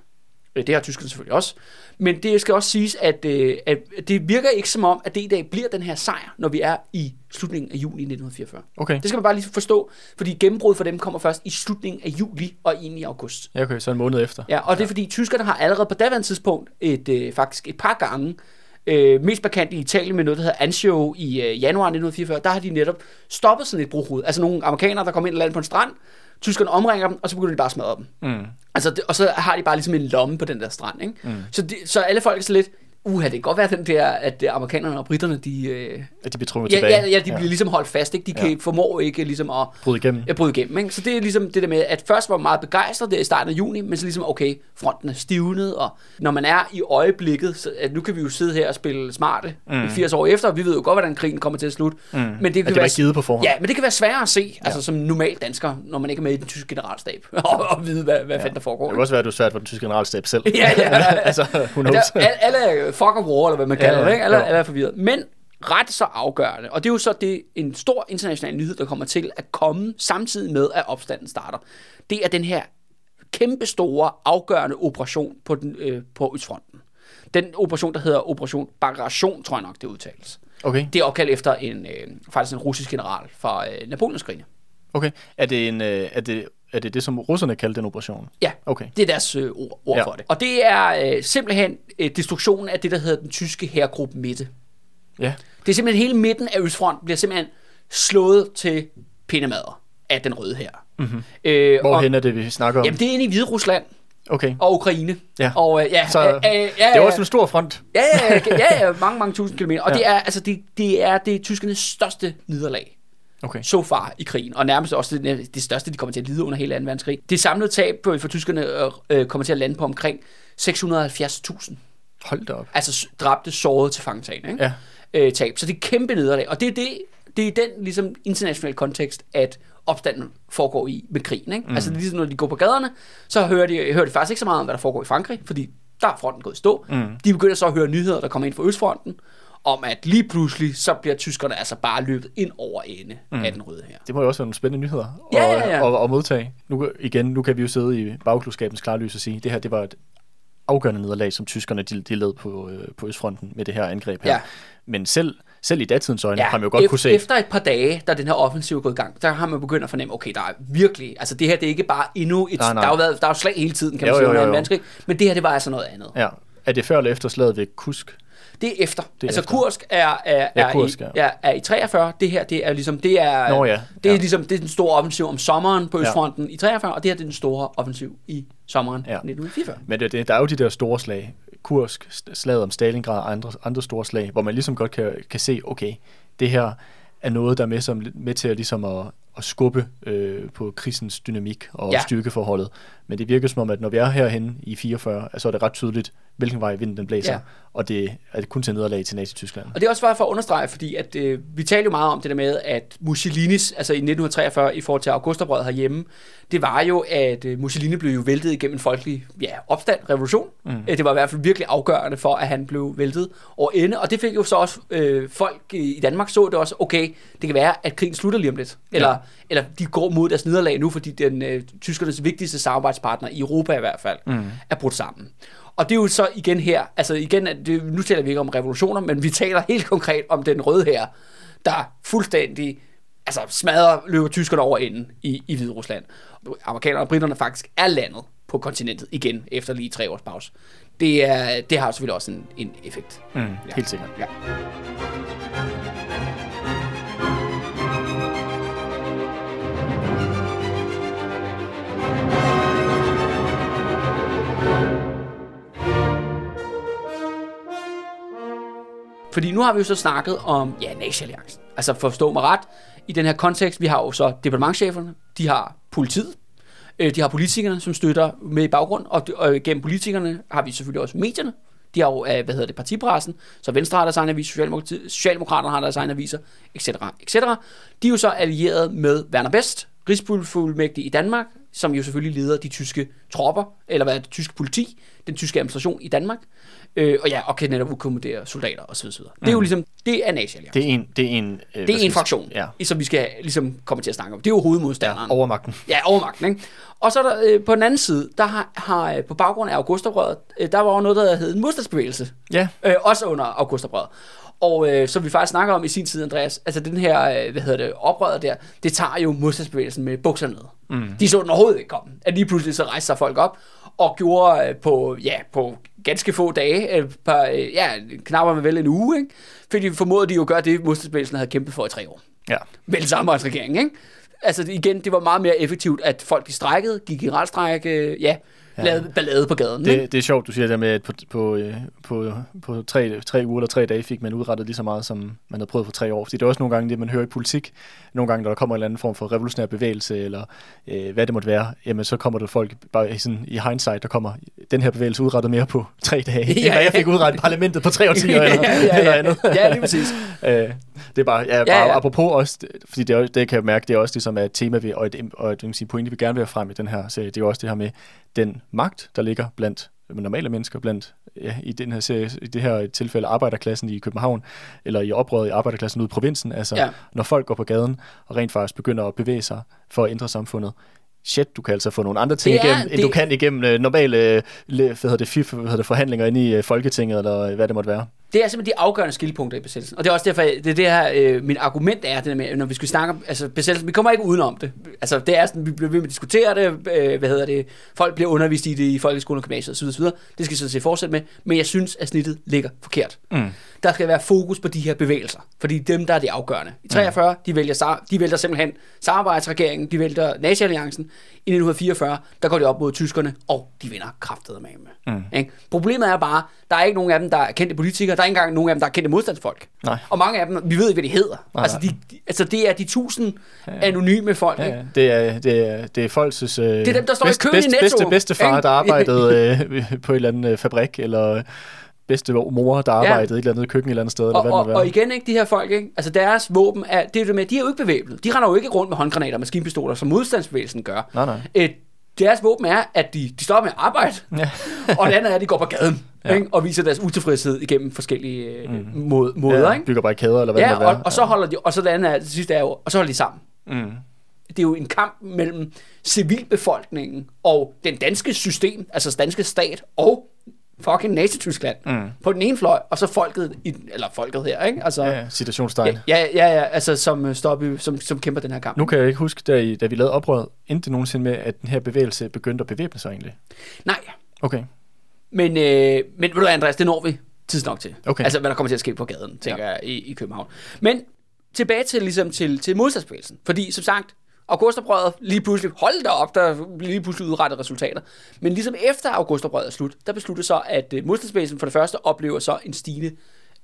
Øh, Det har tyskerne selvfølgelig også. Men det skal også siges, at, øh, at det virker ikke som om, at det i dag bliver den her sejr, når vi er i slutningen af juni 1944. Okay. Det skal man bare lige forstå, fordi gennembrud for dem kommer først i slutningen af juli og ind i august. Ja, okay, så en måned efter. Ja, og det er fordi tyskerne har allerede på daværende tidspunkt et, øh, faktisk et par gange, øh, mest markant i Italien med noget, der hedder Anzio i øh, januar 1944, der har de netop stoppet sådan et brohoved. Altså nogle amerikanere, der kommer ind og lander på en strand, tyskerne omringer dem, og så begynder de bare at smadre dem. Mm. Altså, det, og så har de bare ligesom en lomme på den der strand, ikke? Mm. Så, de, så alle folk er så lidt, uha, det kan godt være den der, at amerikanerne og britterne, de, øh, At de bliver trukket ja, tilbage. ja, ja, de bliver ligesom holdt fast, ikke? De kan, Ja. formår ikke ligesom at, Bryde igennem. at bryde igennem, ikke? Så det er ligesom det der med, at først var man meget begejstret der i starten af juni, men så ligesom, okay, fronten er stivnet, og når man er i øjeblikket, så at nu kan vi jo sidde her og spille smarte mm. i 80 år efter, og vi ved jo godt, hvordan krigen kommer til at slutte. Mm. Men det, kan var være, givet på forhånd. Ja, men det kan være sværere at se, ja. altså som normal dansker, når man ikke er med i den tyske generalstab, og, og vide, hvad, hvad ja. fanden der foregår. Det kan også være, at du er svært for den tyske generalstab selv. Ja, ja. altså, knows? der, alle, alle fuck of war, eller hvad man kalder ja, det, ikke? Alle, alle er forvirret. Men ret så afgørende, og det er jo så det, en stor international nyhed, der kommer til at komme samtidig med, at opstanden starter. Det er den her kæmpe store, afgørende operation på, den, øh, på Østfronten. Den operation, der hedder Operation Bagration, tror jeg nok, det udtales. Okay, Det er opkaldt efter en, øh, faktisk en russisk general fra øh, Napoleonskrigene. okay. Er det, en, øh, er, det, er det det, som russerne kaldte den operation? Ja, Okay. det er deres øh, ord, ord Ja. for det. Og det er øh, simpelthen øh, destruktionen af det, der hedder den tyske herregruppe Mitte. Ja. Det er simpelthen hele midten af Østfront bliver simpelthen slået til pindemader af den røde her. Mm-hmm. Øh, og, Hvorhen er det, vi snakker om? Jamen, det er inde i Hvide Rusland Okay. og Ukraine. Ja. Og, øh, ja, Så øh, øh, ja, det er også en stor front. ja, ja, ja, ja, ja, mange, mange tusind kilometer. Og Ja. det er, altså, det, det er, det er tyskernes største nederlag Okay. so far i krigen, og nærmest også det, det største, de kommer til at lide under hele 2. verdenskrig. Det samlede tab for tyskerne øh, øh, kommer til at lande på omkring 670.000. Hold da op. Altså dræbte, sårede til fangtagende, ikke? Ja. Øh, tab. Så det er kæmpe nederlag, og det er det, det er i den ligesom, internationale kontekst, at opstanden foregår i med krigen. Ikke? Mm. Altså ligesom, når de går på gaderne, så hører de, hører de faktisk ikke så meget om, hvad der foregår i Frankrig, fordi der er fronten gået i stå. Mm. De begynder så at høre nyheder, der kommer ind fra Østfronten, om at lige pludselig, så bliver tyskerne altså bare løbet ind over ende mm. af den røde her. Det må jo også være nogle spændende nyheder Ja, at, ja, ja. At, at modtage. Nu, igen, nu kan vi jo sidde i bagklodskabens klarlys og sige, at det her det var et afgørende nederlag, som tyskerne de, de led på, øh, på Østfronten med det her angreb her. Ja. Men selv, selv i datidens øjne ja, har man jo godt ef- kunne se, Efter et par dage, da den her offensiv er gået i gang, der har man begyndt at fornemme, okay, der er virkelig, altså det her, det er ikke bare endnu et, Nej, nej. der har jo været, der er jo slag hele tiden, kan man Jo, sige, jo, jo, jo. men det her, det var altså noget andet. ja, er det før eller efter slaget ved Kusk? Det er efter. Det er altså efter. Kursk er, er, Ja, er, Kursk, i, ja. er, er i 43. Det her, det er ligesom, det er, Nå ja, det er ja. ligesom, det er den store offensiv om sommeren på Ja. Østfronten i 43, og det her det er den store offensiv i sommeren Ja. 1944. Men det, det, der er jo de der store slag, Kursk, slaget om Stalingrad og andre, andre store slag, hvor man ligesom godt kan, kan se, okay, det her er noget, der er med, som, med til at, ligesom at, at skubbe øh, på krisens dynamik og Ja. ja. styrkeforholdet. Men det virker som om, at når vi er herhen i 44, så er det ret tydeligt, hvilken vej vinden den blæser, Ja. og det er kun til nederlag til Nazi-Tyskland. Og det er også bare for at understrege, fordi at, øh, vi taler jo meget om det der med, at Mussolinis, altså i 1943 i forhold til augustoprøret herhjemme, det var jo, at øh, Mussolini blev jo væltet igennem en folkelig ja, opstand, revolution. Mm. Det var i hvert fald virkelig afgørende for, at han blev væltet over ende, og det fik jo så også øh, folk i i Danmark så det også, okay, det kan være, at krigen slutter lige om lidt, eller, Ja. Eller de går mod deres nederlag nu, fordi den øh, tyskernes vigtigste samarbejdspartner, i Europa i hvert fald, mm. er brudt sammen. Og det er jo så igen her, altså igen, at det, nu taler vi ikke om revolutioner, men vi taler helt konkret om den røde her, der fuldstændig altså smadrer, løber tyskerne over enden i, i Hvide Rusland. Amerikanerne og britterne faktisk er landet på kontinentet igen, efter lige tre års pause. Det, er, det har selvfølgelig også en, en effekt. Mm, helt sikkert. Ja. Fordi nu har vi jo så snakket om, ja, Nazi-alliancen. Altså forstå mig ret, i den her kontekst, vi har jo så departementcheferne, de har politiet, øh, de har politikerne, som støtter med i baggrund, og, og gennem politikerne har vi selvfølgelig også medierne. De har jo, øh, hvad hedder det, partipressen, så Venstre har deres egen avis, Socialdemokraterne har deres egen aviser, etc., etc. De er jo så allieret med Werner Best, rigsfuldmægtig i Danmark, som jo selvfølgelig leder de tyske tropper, eller hvad er det, tyske politi, den tyske administration i Danmark, øh, og ja, og kan netop udkommodere soldater osv. osv. Det er jo ligesom, det er nazi Det er en, det er en, øh, det er en fraktion, Ja, ja. som vi skal ligesom komme til at snakke om. Det er jo hovedmodstanderen. overmagten. Ja, overmagten, ikke? Og så er der, øh, på den anden side, der har, har øh, på baggrund af augustoprøret, øh, der var jo noget, der hed en modstandsbevægelse. Ja, Øh, også under augustoprøret. Og øh, som vi faktisk snakker om i sin tid, Andreas, altså den her, øh, hvad hedder det, oprøret der, det tager jo modstandsbevægelsen med bukserne ned. Mm. De så den overhovedet ikke komme. At lige pludselig så rejste sig folk op og gjorde øh, på, ja, på ganske få dage, øh, par, øh, ja, knapper med vel en uge, ikke? Fordi formodede de jo at gøre det, modstandsbevægelsen havde kæmpet for i tre år. ja. Vel samarbejdsregering, ikke? Altså igen, det var meget mere effektivt, at folk de strækkede, gik i retstræk, øh, ja, ja, lavede ballade på gaden. ikke? Det, det er sjovt, du siger det der med, at på, på, øh, på, på tre, tre uger eller tre dage fik man udrettet lige så meget, som man havde prøvet for tre år. Fordi det er også nogle gange det, man hører i politik. Nogle gange, når der kommer en eller anden form for revolutionær bevægelse, eller øh, hvad det måtte være, jamen så kommer der folk bare i, sådan, i hindsight, der kommer den her bevægelse udrettet mere på tre dage, ja, end hvad jeg fik udrettet parlamentet på tre årtier, eller, ja, ja, eller ja. andet. Ja, lige præcis. Øh, det er bare, ja, bare Ja, apropos også, fordi det, er, det kan jeg mærke, det er også det, som er et tema ved, og et, og et, et sige, pointe, vi gerne vil have frem i den her serie, det er jo også det her med den magt, der ligger blandt normale mennesker blandt, ja, i, den her serie, i det her tilfælde arbejderklassen i København, eller i oprøret i arbejderklassen ude i provinsen, altså Ja. når folk går på gaden og rent faktisk begynder at bevæge sig for at ændre samfundet, shit, du kan altså få nogle andre ting Det er- igennem, end det- du kan igennem øh, normale øh, le- hvad hedder det, FIF, hvad hedder det, forhandlinger inde i øh, Folketinget, eller øh, hvad det måtte være. Det er simpelthen de afgørende skillepunkter i besættelsen. Og det er også derfor, det er det her, øh, min argument er, det der med, når vi skal snakke om altså besættelsen, vi kommer ikke udenom det. Altså det er sådan, vi bliver ved med at diskutere det, øh, hvad hedder det, folk bliver undervist i det i folkeskolen og gymnasiet osv. osv. Det skal sådan set fortsætte med, men jeg synes, at snittet ligger forkert. Mm. Der skal være fokus på de her bevægelser, fordi dem, der er de afgørende. I 43, de, vælger, de vælter simpelthen samarbejdsregeringen, de vælter Nazi-alliancen. I 1944, der går de op mod tyskerne, og de vinder kraftet med. Mm. Ikke? Problemet er bare, der er ikke nogen af dem, der er kendte politikere, der er ikke engang nogen af dem, der er kendte modstandsfolk. Nej. Og mange af dem, vi ved ikke, hvad de hedder. Nej, altså, de, de, altså, det er de tusind anonyme folk. Ja, ikke? ja. Det er, det er, det er folks... Øh, det er dem, der står i bedste, køen i bedste, Netto, bedste, bedste far, ikke? der arbejdede øh, på en eller anden øh, fabrik, eller bedste mor, der arbejdede ja. et eller andet køkken et eller andet sted, eller Og, hvad det og, være. og igen, ikke, de her folk, ikke? altså deres våben, er, det er det med, de er jo ikke bevæbnet. De render jo ikke rundt med håndgranater og maskinpistoler, som modstandsbevægelsen gør. Nej, nej. Et, deres våben er, at de, de stopper med at arbejde, Ja. og det andet er, at de går på gaden Ja. ikke? og viser deres utilfredshed igennem forskellige mm. måde, måder. ja, ikke? bygger bare kæder, eller hvad det Ja, være. og, og så holder de, og så det andet er, det sidste er jo, og så holder de sammen. Mm. Det er jo en kamp mellem civilbefolkningen og den danske system, altså danske stat og fucking Nazi-Tyskland Mm. på den ene fløj, og så folket, i, eller folket her, ikke? Altså, Ja, ja, ja, ja, ja, altså som, øh, i- som, som kæmper den her kamp. Nu kan jeg ikke huske, da, I, da vi lavede oprøret, endte det nogensinde med, at den her bevægelse begyndte at bevæbne sig egentlig. Nej, Okay. men, øh, men ved du Andreas, det når vi tidsnok til. Okay. Altså, hvad der kommer til at ske på gaden, tænker ja. jeg, i, i København. Men tilbage til, ligesom, til, til modstandsbevægelsen. Fordi, som sagt, Augustoprøret lige pludselig, hold da op, der lige pludselig udrettet resultater. Men ligesom efter Augustoprøret er slut, der beslutter så, at øh, modstandsbevægelsen for det første oplever så en stigende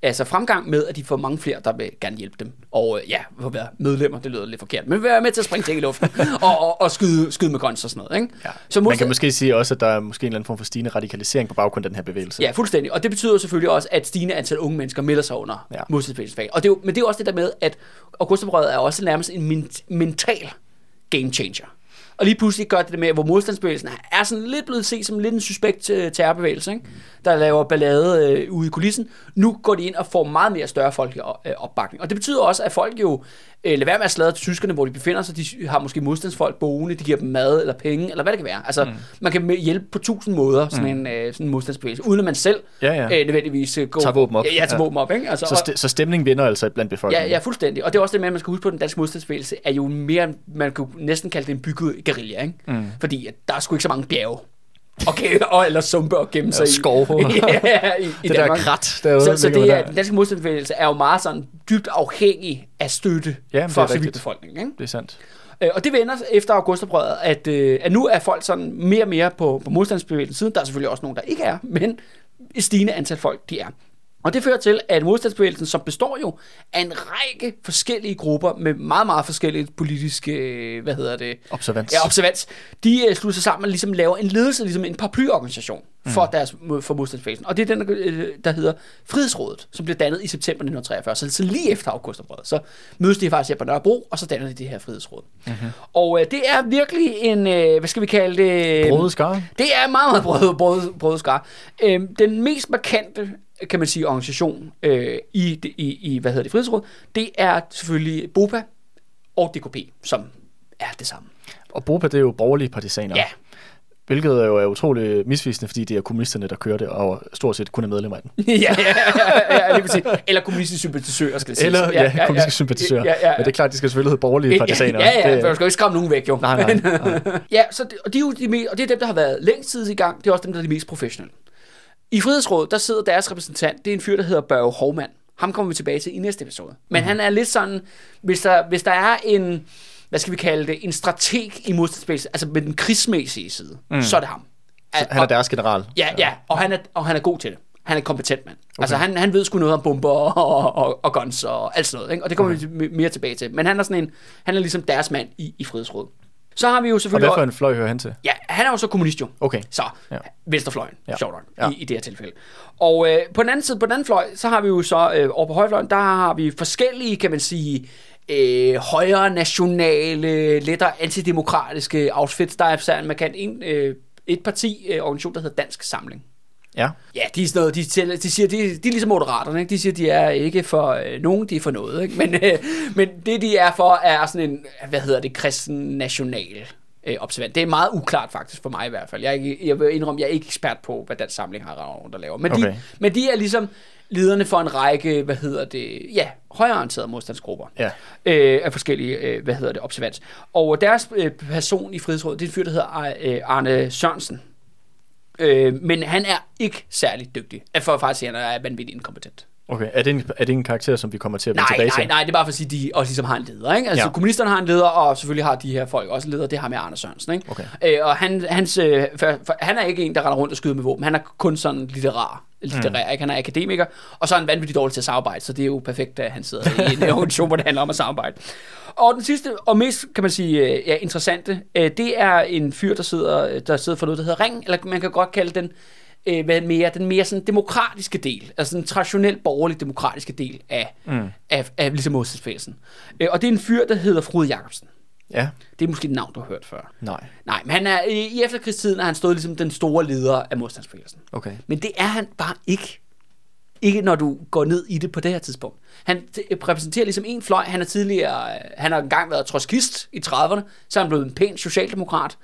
altså fremgang med, at de får mange flere, der vil gerne hjælpe dem. Og øh, ja, vil være medlemmer, det lyder lidt forkert, men være med til at springe ting i luften og, og, og skyde, skyde med guns og sådan noget. Ikke? Ja. Så Man modstand- kan måske sige også, at der er måske en eller anden form for stigende radikalisering på baggrund af den her bevægelse. Ja, fuldstændig. Og det betyder selvfølgelig også, at stigende antal unge mennesker melder sig under Ja. ja. modstandsbevægelsens fag. Og det er jo, men det er jo også det der med, at Augustoprøret er også nærmest en men- mental game changer. Og lige pludselig gør det det med, hvor modstandsbevægelsen er sådan lidt blevet set som lidt en suspekt øh, terrorbevægelse, ikke? der laver ballade øh, ude i kulissen. Nu går de ind og får meget mere større folkelig øh, opbakning. Og det betyder også, at folk jo øh, lader være med at sladre til tyskerne, hvor de befinder sig. De har måske modstandsfolk boende, de giver dem mad eller penge, eller hvad det kan være. Altså, mm. man kan hjælpe på tusind måder, sådan, mm. en, øh, sådan en modstandsbevægelse, uden at man selv Ja, ja. Øh, nødvendigvis øh, går... Tager våben op. Ja, ja tager Ja. våben op, ikke? Altså, Så, st- så stemningen vinder altså blandt Ja, befolkningen. ja, fuldstændig. Og det er også det med, at man skal huske på, at den danske modstandsbevægelse er jo mere, man kunne næsten kalde det en bygget guerilla, ikke? Mm. Fordi at der er sgu ikke så mange bjerge. Okay, og, eller sumpe at gemme sig i. skove. ja, i, i det der Danmark. krat derude. Så, så det er, der. den danske modstandsbevægelse er jo meget sådan dybt afhængig af støtte Ja, men det for er rigtigt. civilbefolkningen. Ikke? Det er sandt. Øh, Og det vender efter augustoprøret, at, øh, at nu er folk sådan mere og mere på, på modstandsbevægelsens side. Der er selvfølgelig også nogen, der ikke er, men et stigende antal folk, de er. Og det fører til, at modstandsbevægelsen, som består jo af en række forskellige grupper med meget, meget forskellige politiske, øh, hvad hedder det? Observans. Ja, observans. De uh, slutter sig sammen og ligesom laver en ledelse, ligesom en paraplyorganisation for, deres, for modstandsbevægelsen. Og det er den, der, øh, der hedder Frihedsrådet, som blev dannet i september 1943. Så, så lige efter augustoprøret, så mødes de faktisk her på Nørrebro, og så danner de det her Frihedsråd. Mm-hmm. Og øh, det er virkelig en, øh, hvad skal vi kalde det? Brodet skar. Det er meget, meget brød, brød, brød skar. Øhm, den mest markante, kan man sige, organisation øh, i, i, i, hvad hedder det, Frihedsråd, det er selvfølgelig BOPA og DKP, som er det samme. Og BOPA, det er jo borgerlige partisaner. Ja, Hvilket er jo er utroligt misvisende, fordi det er kommunisterne, der kører det, og stort set kun er medlemmer af den. ja, ja, ja, ja, lige præcis. Eller kommunistiske sympatisører, skal det siges. Eller, ja, ja, kommunistiske sympatisører. Ja, ja, ja. Men det er klart, de skal selvfølgelig hedde borgerlige partisaner. Ja, ja, det, for du skal jo ikke skræmme nogen væk, jo. Nej, nej, nej. ja, så det, og, de er jo de og det er dem, der har været længst tid i gang. Det er også dem, der er de mest professionelle. I Frihedsrådet, der sidder deres repræsentant. Det er en fyr, der hedder Børge Hovmand. Ham kommer vi tilbage til i næste episode. Men Mhm. han er lidt sådan, hvis der, hvis der er en, hvad skal vi kalde det, en strateg i modstandsbevægelsen, altså med den krigsmæssige side, mm. så er det ham. Så han er deres general. Ja, ja, og han er, og han er god til det. Han er en kompetent mand. Okay. Altså, han, han ved sgu noget om bomber og, og, og guns og alt sådan noget. Ikke? Og det kommer okay. vi mere tilbage til. Men han er sådan en, han er ligesom deres mand i, i Frihedsrådet. Så har vi jo Og selvfølgelig... hvad for en fløj hører han til? Ja, han er jo så kommunist jo. Okay. Så, Ja. venstrefløjen, Ja. sjovt nok, Ja. i, i det her tilfælde. Og øh, på den anden side, på den anden fløj, så har vi jo så, øh, over på højrefløjen, der har vi forskellige, kan man sige, øh, højre nationale, lettere antidemokratiske outfits. Der er især en markant en, øh, et parti, øh, organisation, der hedder Dansk Samling. Ja. Ja, de er sådan noget, de, tæller- de siger, de, de er ligesom moderaterne, ikke? De siger, de er ikke for øh, nogen, de er for noget, ikke? Men, øh, men det, de er for, er sådan en, hvad hedder det, kristen national øh, observant. Det er meget uklart faktisk for mig i hvert fald. Jeg, er ikke, jeg vil indrømme, jeg er ikke ekspert på, hvad dansk samling har rundt der laver. Men, okay. Okay. de, men de er ligesom lederne for en række, hvad hedder det, ja, højreorienterede modstandsgrupper Ja. øh, af forskellige, øh, hvad hedder det, observans. Og deres øh, person i Frihedsrådet, det er en fyr, der hedder øh, Arne Sørensen. Øh, men han er ikke særlig dygtig. For at faktisk sige, at han er vanvittigt inkompetent. Okay, er det, en, er det en karakter, som vi kommer til at vende Nej, tilbage nej, til? nej, det er bare for at sige, at de også ligesom har en leder. Ikke? Altså, ja. Kommunisterne har en leder, og selvfølgelig har de her folk også en leder. Det har med Arne Sørensen. Ikke? Okay. Øh, og han, hans, øh, for, for, han er ikke en, der render rundt og skyder med våben. Han er kun sådan litterar. litterær, mm. ikke? Han er akademiker, og så er han vanvittigt dårlig til at samarbejde, så det er jo perfekt, at han sidder i en organisation, hvor det handler om at samarbejde. Og den sidste, og mest, kan man sige, øh, ja, interessante, øh, det er en fyr, der sidder, der sidder for noget, der hedder Ring, eller man kan godt kalde den, øh, hvad mere, den mere sådan demokratiske del, altså den traditionelt borgerlig demokratiske del af, mm. af, af ligesom modstandsbevægelsen. Øh, og det er en fyr, der hedder Frode Jacobsen. Ja, Det er måske et navn, du har hørt før. nej. Nej, men han er, i, efterkrigstiden er han stået ligesom den store leder af modstandsbevægelsen. Okay. Men det er han bare ikke. Ikke når du går ned i det på det her tidspunkt. Han t- repræsenterer ligesom en fløj. Han er tidligere, øh, han har engang været trotskist i 30'erne, så er han blevet en pæn socialdemokrat,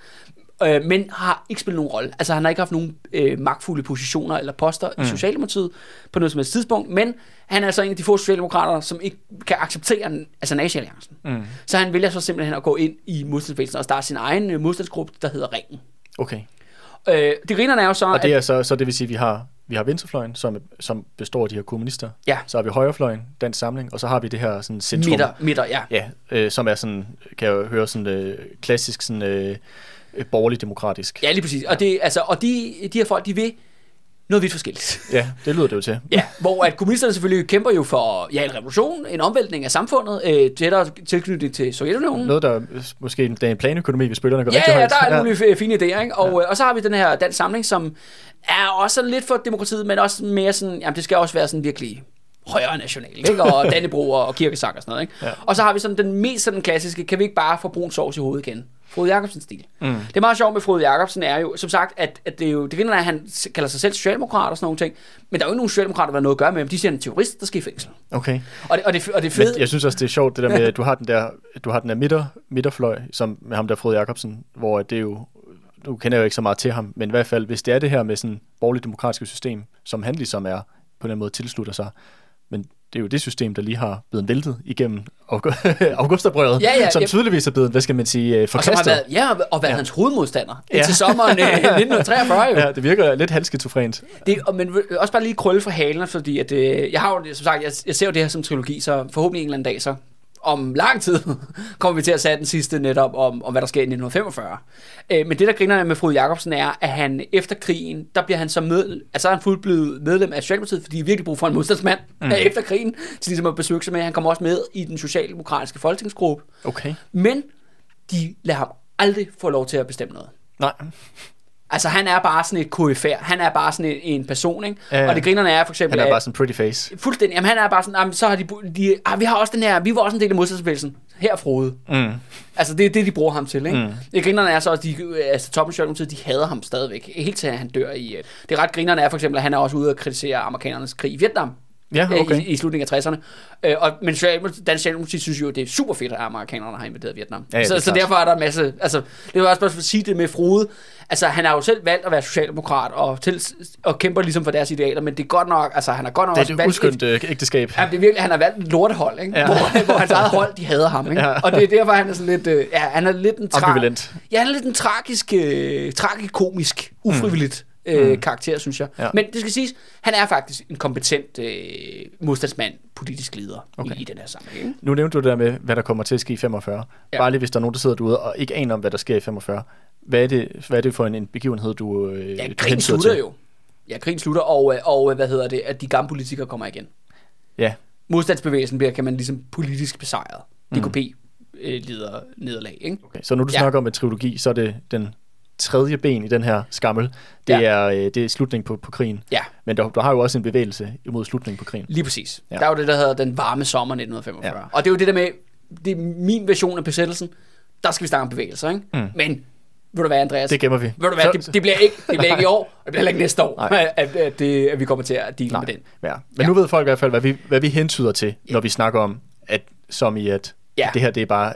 øh, men har ikke spillet nogen rolle. Altså han har ikke haft nogen øh, magtfulde positioner eller poster mm. i Socialdemokratiet på noget som helst tidspunkt, men han er altså en af de få socialdemokrater, som ikke kan acceptere altså nazi-alliancen. Mm. Så han vælger så simpelthen at gå ind i modstandsbevægelsen og starte sin egen øh, modstandsgruppe, der hedder Ringen. Okay. Øh, det grinerne er jo så, Og det at, er så, så det vil sige, at vi har, vi har venstrefløjen, som, som består af de her kommunister. Ja. Så har vi højrefløjen, Dansk Samling, og så har vi det her sådan centrum. midter, midter, ja. Ja, øh, som er sådan, kan jeg jo høre, sådan øh, klassisk sådan, øh, borgerlig-demokratisk. Ja, lige præcis. Og, det, altså, og de, de her folk, de vil noget vidt forskelligt. ja, det lyder det jo til. Ja, hvor at kommunisterne selvfølgelig kæmper jo for ja, en revolution, en omvæltning af samfundet, øh, tættere tilknytning til Sovjetunionen. Noget, der øh, måske det er en planøkonomi, hvis bølgerne går Ja, rigtig ja, højt. der er mulige f- fine idéer, ikke? Og, ja. og så har vi den her dansk samling, som er også sådan lidt for demokratiet, men også mere sådan, jamen det skal også være sådan virkelig højere national, ikke? Og Dannebro og kirkesang og sådan noget, ikke? Ja. Og så har vi sådan den mest sådan klassiske, kan vi ikke bare få brun sovs i hovedet igen? Frode Jacobsen stil. Mm. Det er meget sjovt med Frode Jacobsen er jo, som sagt, at, at det er jo, det griner, at han kalder sig selv socialdemokrat og sådan nogle ting, men der er jo ikke nogen socialdemokrater, der har noget at gøre med ham. De siger, han er terrorist, der skal i fængsel. Okay. Og det, og det, og det Men fede... jeg synes også, det er sjovt, det der med, at du har den der, du har den der midter, midterfløj, som med ham der Frode Jacobsen, hvor det er jo, nu kender jeg jo ikke så meget til ham, men i hvert fald, hvis det er det her med sådan borgerligt demokratiske system, som han ligesom er, på en eller anden måde tilslutter sig, men det er jo det system, der lige har blevet væltet igennem aug- augustoprøret, Ja, ja, som tydeligvis er blevet, hvad skal man sige, øh, og forkastet. været, ja, og været ja. hans hovedmodstander ja. Til sommeren øh, 1943 jo. Ja, det virker lidt halvskizofrent. Det, og, men også bare lige krølle for halen, fordi at, øh, jeg har jo, som sagt, jeg, jeg ser jo det her som trilogi, så forhåbentlig en eller anden dag, så om lang tid kommer vi til at sætte den sidste netop om, om hvad der sker i 1945. Øh, men det, der griner med Frode Jacobsen, er, at han efter krigen, der bliver han så med, altså er han fuldt blevet medlem af Socialdemokratiet, fordi de virkelig brug for en modstandsmand mm. efter krigen, til ligesom at besøge sig med. Han kommer også med i den socialdemokratiske folketingsgruppe. Okay. Men de lader ham aldrig få lov til at bestemme noget. Nej. Altså, han er bare sådan et KFR. Han er bare sådan en, en person, ikke? Ja, ja. Og det grinerne er for eksempel... Han er at- bare sådan pretty face. Fuldstændig. Jamen, han er bare sådan, jamen, så har de, de ah, vi har også den her, vi var også en del af modstandsbevægelsen. Her Frode. Mm. Altså, det er det, de bruger ham til, ikke? Mm. Det grinerne er så, at de, altså, toppen Socialdemokratiet, de hader ham stadigvæk. Helt til, at han dør i... øh, Det ret grinerne er for eksempel, at han er også ude og kritisere amerikanernes krig i Vietnam. Ja, øh, okay. I, i slutningen af 60'erne. Øh, og, men Dansk Socialdemokrati synes jo, det er super fedt, at amerikanerne har invaderet Vietnam. Ja, ja, så, så derfor er der en masse... Altså, det var også bare for at sige det med Frode. Altså, han har jo selv valgt at være socialdemokrat og, til, og kæmper ligesom for deres idealer, men det er godt nok... Altså, han har godt nok Det er også et uskyndt øh, ægteskab. Ja, det er virkelig, han har valgt et lortehold, ikke? Ja. Hvor, hvor hans eget hold, de hader ham, ikke? Ja. Og det er derfor, han er sådan lidt, øh, ja, han er lidt en tra- Ambivalent. Ja, han er lidt en tragisk, øh, tragikomisk, ufrivilligt øh, karakter, synes jeg. Mm. Ja. Men det skal siges, han er faktisk en kompetent øh, modstandsmand, politisk leder Okay. i, i den her sammenhæng. Nu nævnte du det der med, hvad der kommer til at ske i 45. Ja. Bare lige, hvis der er nogen, der sidder derude og ikke aner om, hvad der sker i 45. Hvad er det, hvad er det for en, en begivenhed, du øh, Ja, krigen slutter til? jo. Ja, krigen slutter, og, øh, og øh, hvad hedder det, at de gamle politikere kommer igen. Ja, Modstandsbevægelsen bliver, kan man ligesom politisk besejret. DKP øh, lider nederlag, ikke? okay. Så når du. Ja. snakker om en trilogi, så er det den tredje ben i den her skammel. Det, Ja. er, øh, det er slutningen på, på krigen. Ja, Men der, der har jo også en bevægelse imod slutningen på krigen. Lige præcis. Ja. Ja. Der er jo det, der hedder den varme sommer 1945. Ja. Ja. Og det er jo det der med, det er min version af besættelsen, der skal vi snakke om bevægelser, ikke? Mm. Men Ved du hvad, Andreas? Det gemmer vi. Ved du hvad, det, det, bliver ikke, det bliver ikke i år, og det bliver ikke næste år, at, at, det, at vi kommer til at dele Nej. med den. Ja. Men nu ved folk i hvert fald, hvad vi, hvad vi hentyder til, når vi snakker om, at som i at Ja. det her det er bare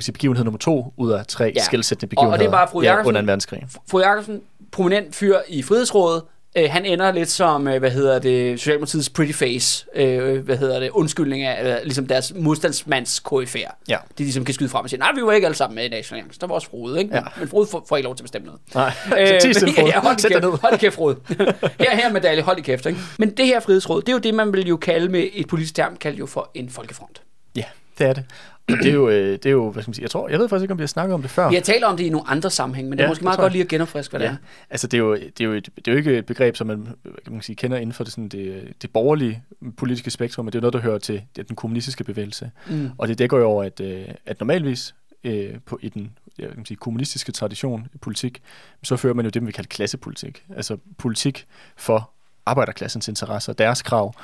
sige, begivenhed nummer to ud af tre Ja. ja. skældsættende Og- og begivenheder det er bare fru ja, Jacobsen. under en verdenskrig. Fru Jacobsen, prominent fyr i Frihedsrådet, øh, han ender lidt som, øh, hvad hedder det, Socialdemokratiets pretty face, øh, hvad hedder det, undskyldning af, eller, ligesom deres modstandsmands KFR. Ja. De ligesom kan skyde frem og sige, nej, vi var ikke alle sammen med i National Alliance. Der var også Frode, ikke? Ja. Men Frode får, får ikke lov til at bestemme noget. Nej, Øh, så tis Frode. ja, hold Sæt dig ned. hold kæft, Frode. her, her medalje, hold i kæft, ikke? Men det her frihedsråd, det er jo det, man vil jo kalde med et politisk term, kaldt jo for en folkefront. Ja, det er det. Og det er jo, øh, det er jo hvad skal man sige, jeg tror, jeg ved faktisk ikke, om vi har snakket om det før. Vi har talt om det i nogle andre sammenhæng, men det er Ja, måske det meget godt jeg. lige at genopfriske, hvad det Ja, er. altså det er, jo, det, er jo et, det er jo ikke et begreb, som man, kan man sige, kender inden for det, sådan det, det borgerlige politiske spektrum, men det er jo noget, der hører til det, den kommunistiske bevægelse. Mm. Og det dækker jo over, at, øh, at normalvis øh, på, i den hvad kan sige, kommunistiske tradition i politik, så fører man jo det, man vil kalde klassepolitik. Altså politik for arbejderklassens interesser, deres krav.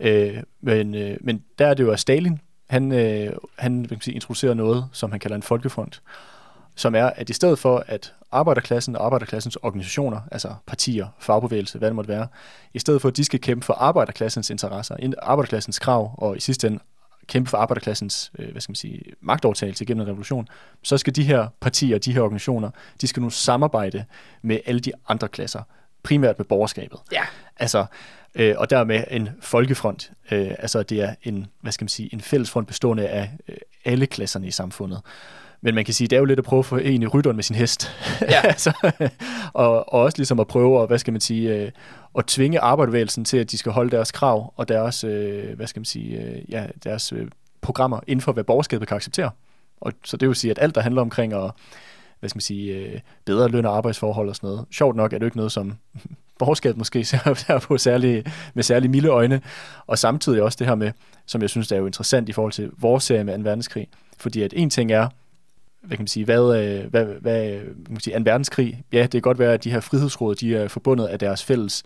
Øh, men, øh, men der er det jo, at Stalin, han, øh, han kan sige, introducerer noget, som han kalder en folkefront, som er, at i stedet for, at arbejderklassen og arbejderklassens organisationer, altså partier, fagbevægelse, hvad det måtte være, i stedet for, at de skal kæmpe for arbejderklassens interesser, arbejderklassens krav, og i sidste ende kæmpe for arbejderklassens øh, hvad skal man sige, magtovertagelse gennem en revolution, så skal de her partier, de her organisationer, de skal nu samarbejde med alle de andre klasser, primært med borgerskabet. Ja. Altså, øh, og dermed en folkefront. Øh, altså, det er en, hvad skal man sige, en fællesfront bestående af øh, alle klasserne i samfundet. Men man kan sige, det er jo lidt at prøve at få en i rytteren med sin hest. Ja. altså, og, og også ligesom at prøve at, hvad skal man sige, øh, at tvinge arbejderbevægelsen til, at de skal holde deres krav og deres, øh, hvad skal man sige, øh, ja, deres øh, programmer inden for, hvad borgerskabet kan acceptere. Og så det vil sige, at alt, der handler omkring at hvad skal man sige, øh, bedre løn og arbejdsforhold og sådan noget. Sjovt nok er det jo ikke noget, som borgerskabet måske ser på særlig, med særlig milde øjne. Og samtidig også det her med, som jeg synes er jo interessant i forhold til vores serie med 2. verdenskrig. Fordi at en ting er, hvad kan man sige, hvad, øh, hvad, hvad hvad kan man sige, 2. verdenskrig, ja, det kan godt være, at de her frihedsråd, de er forbundet af deres fælles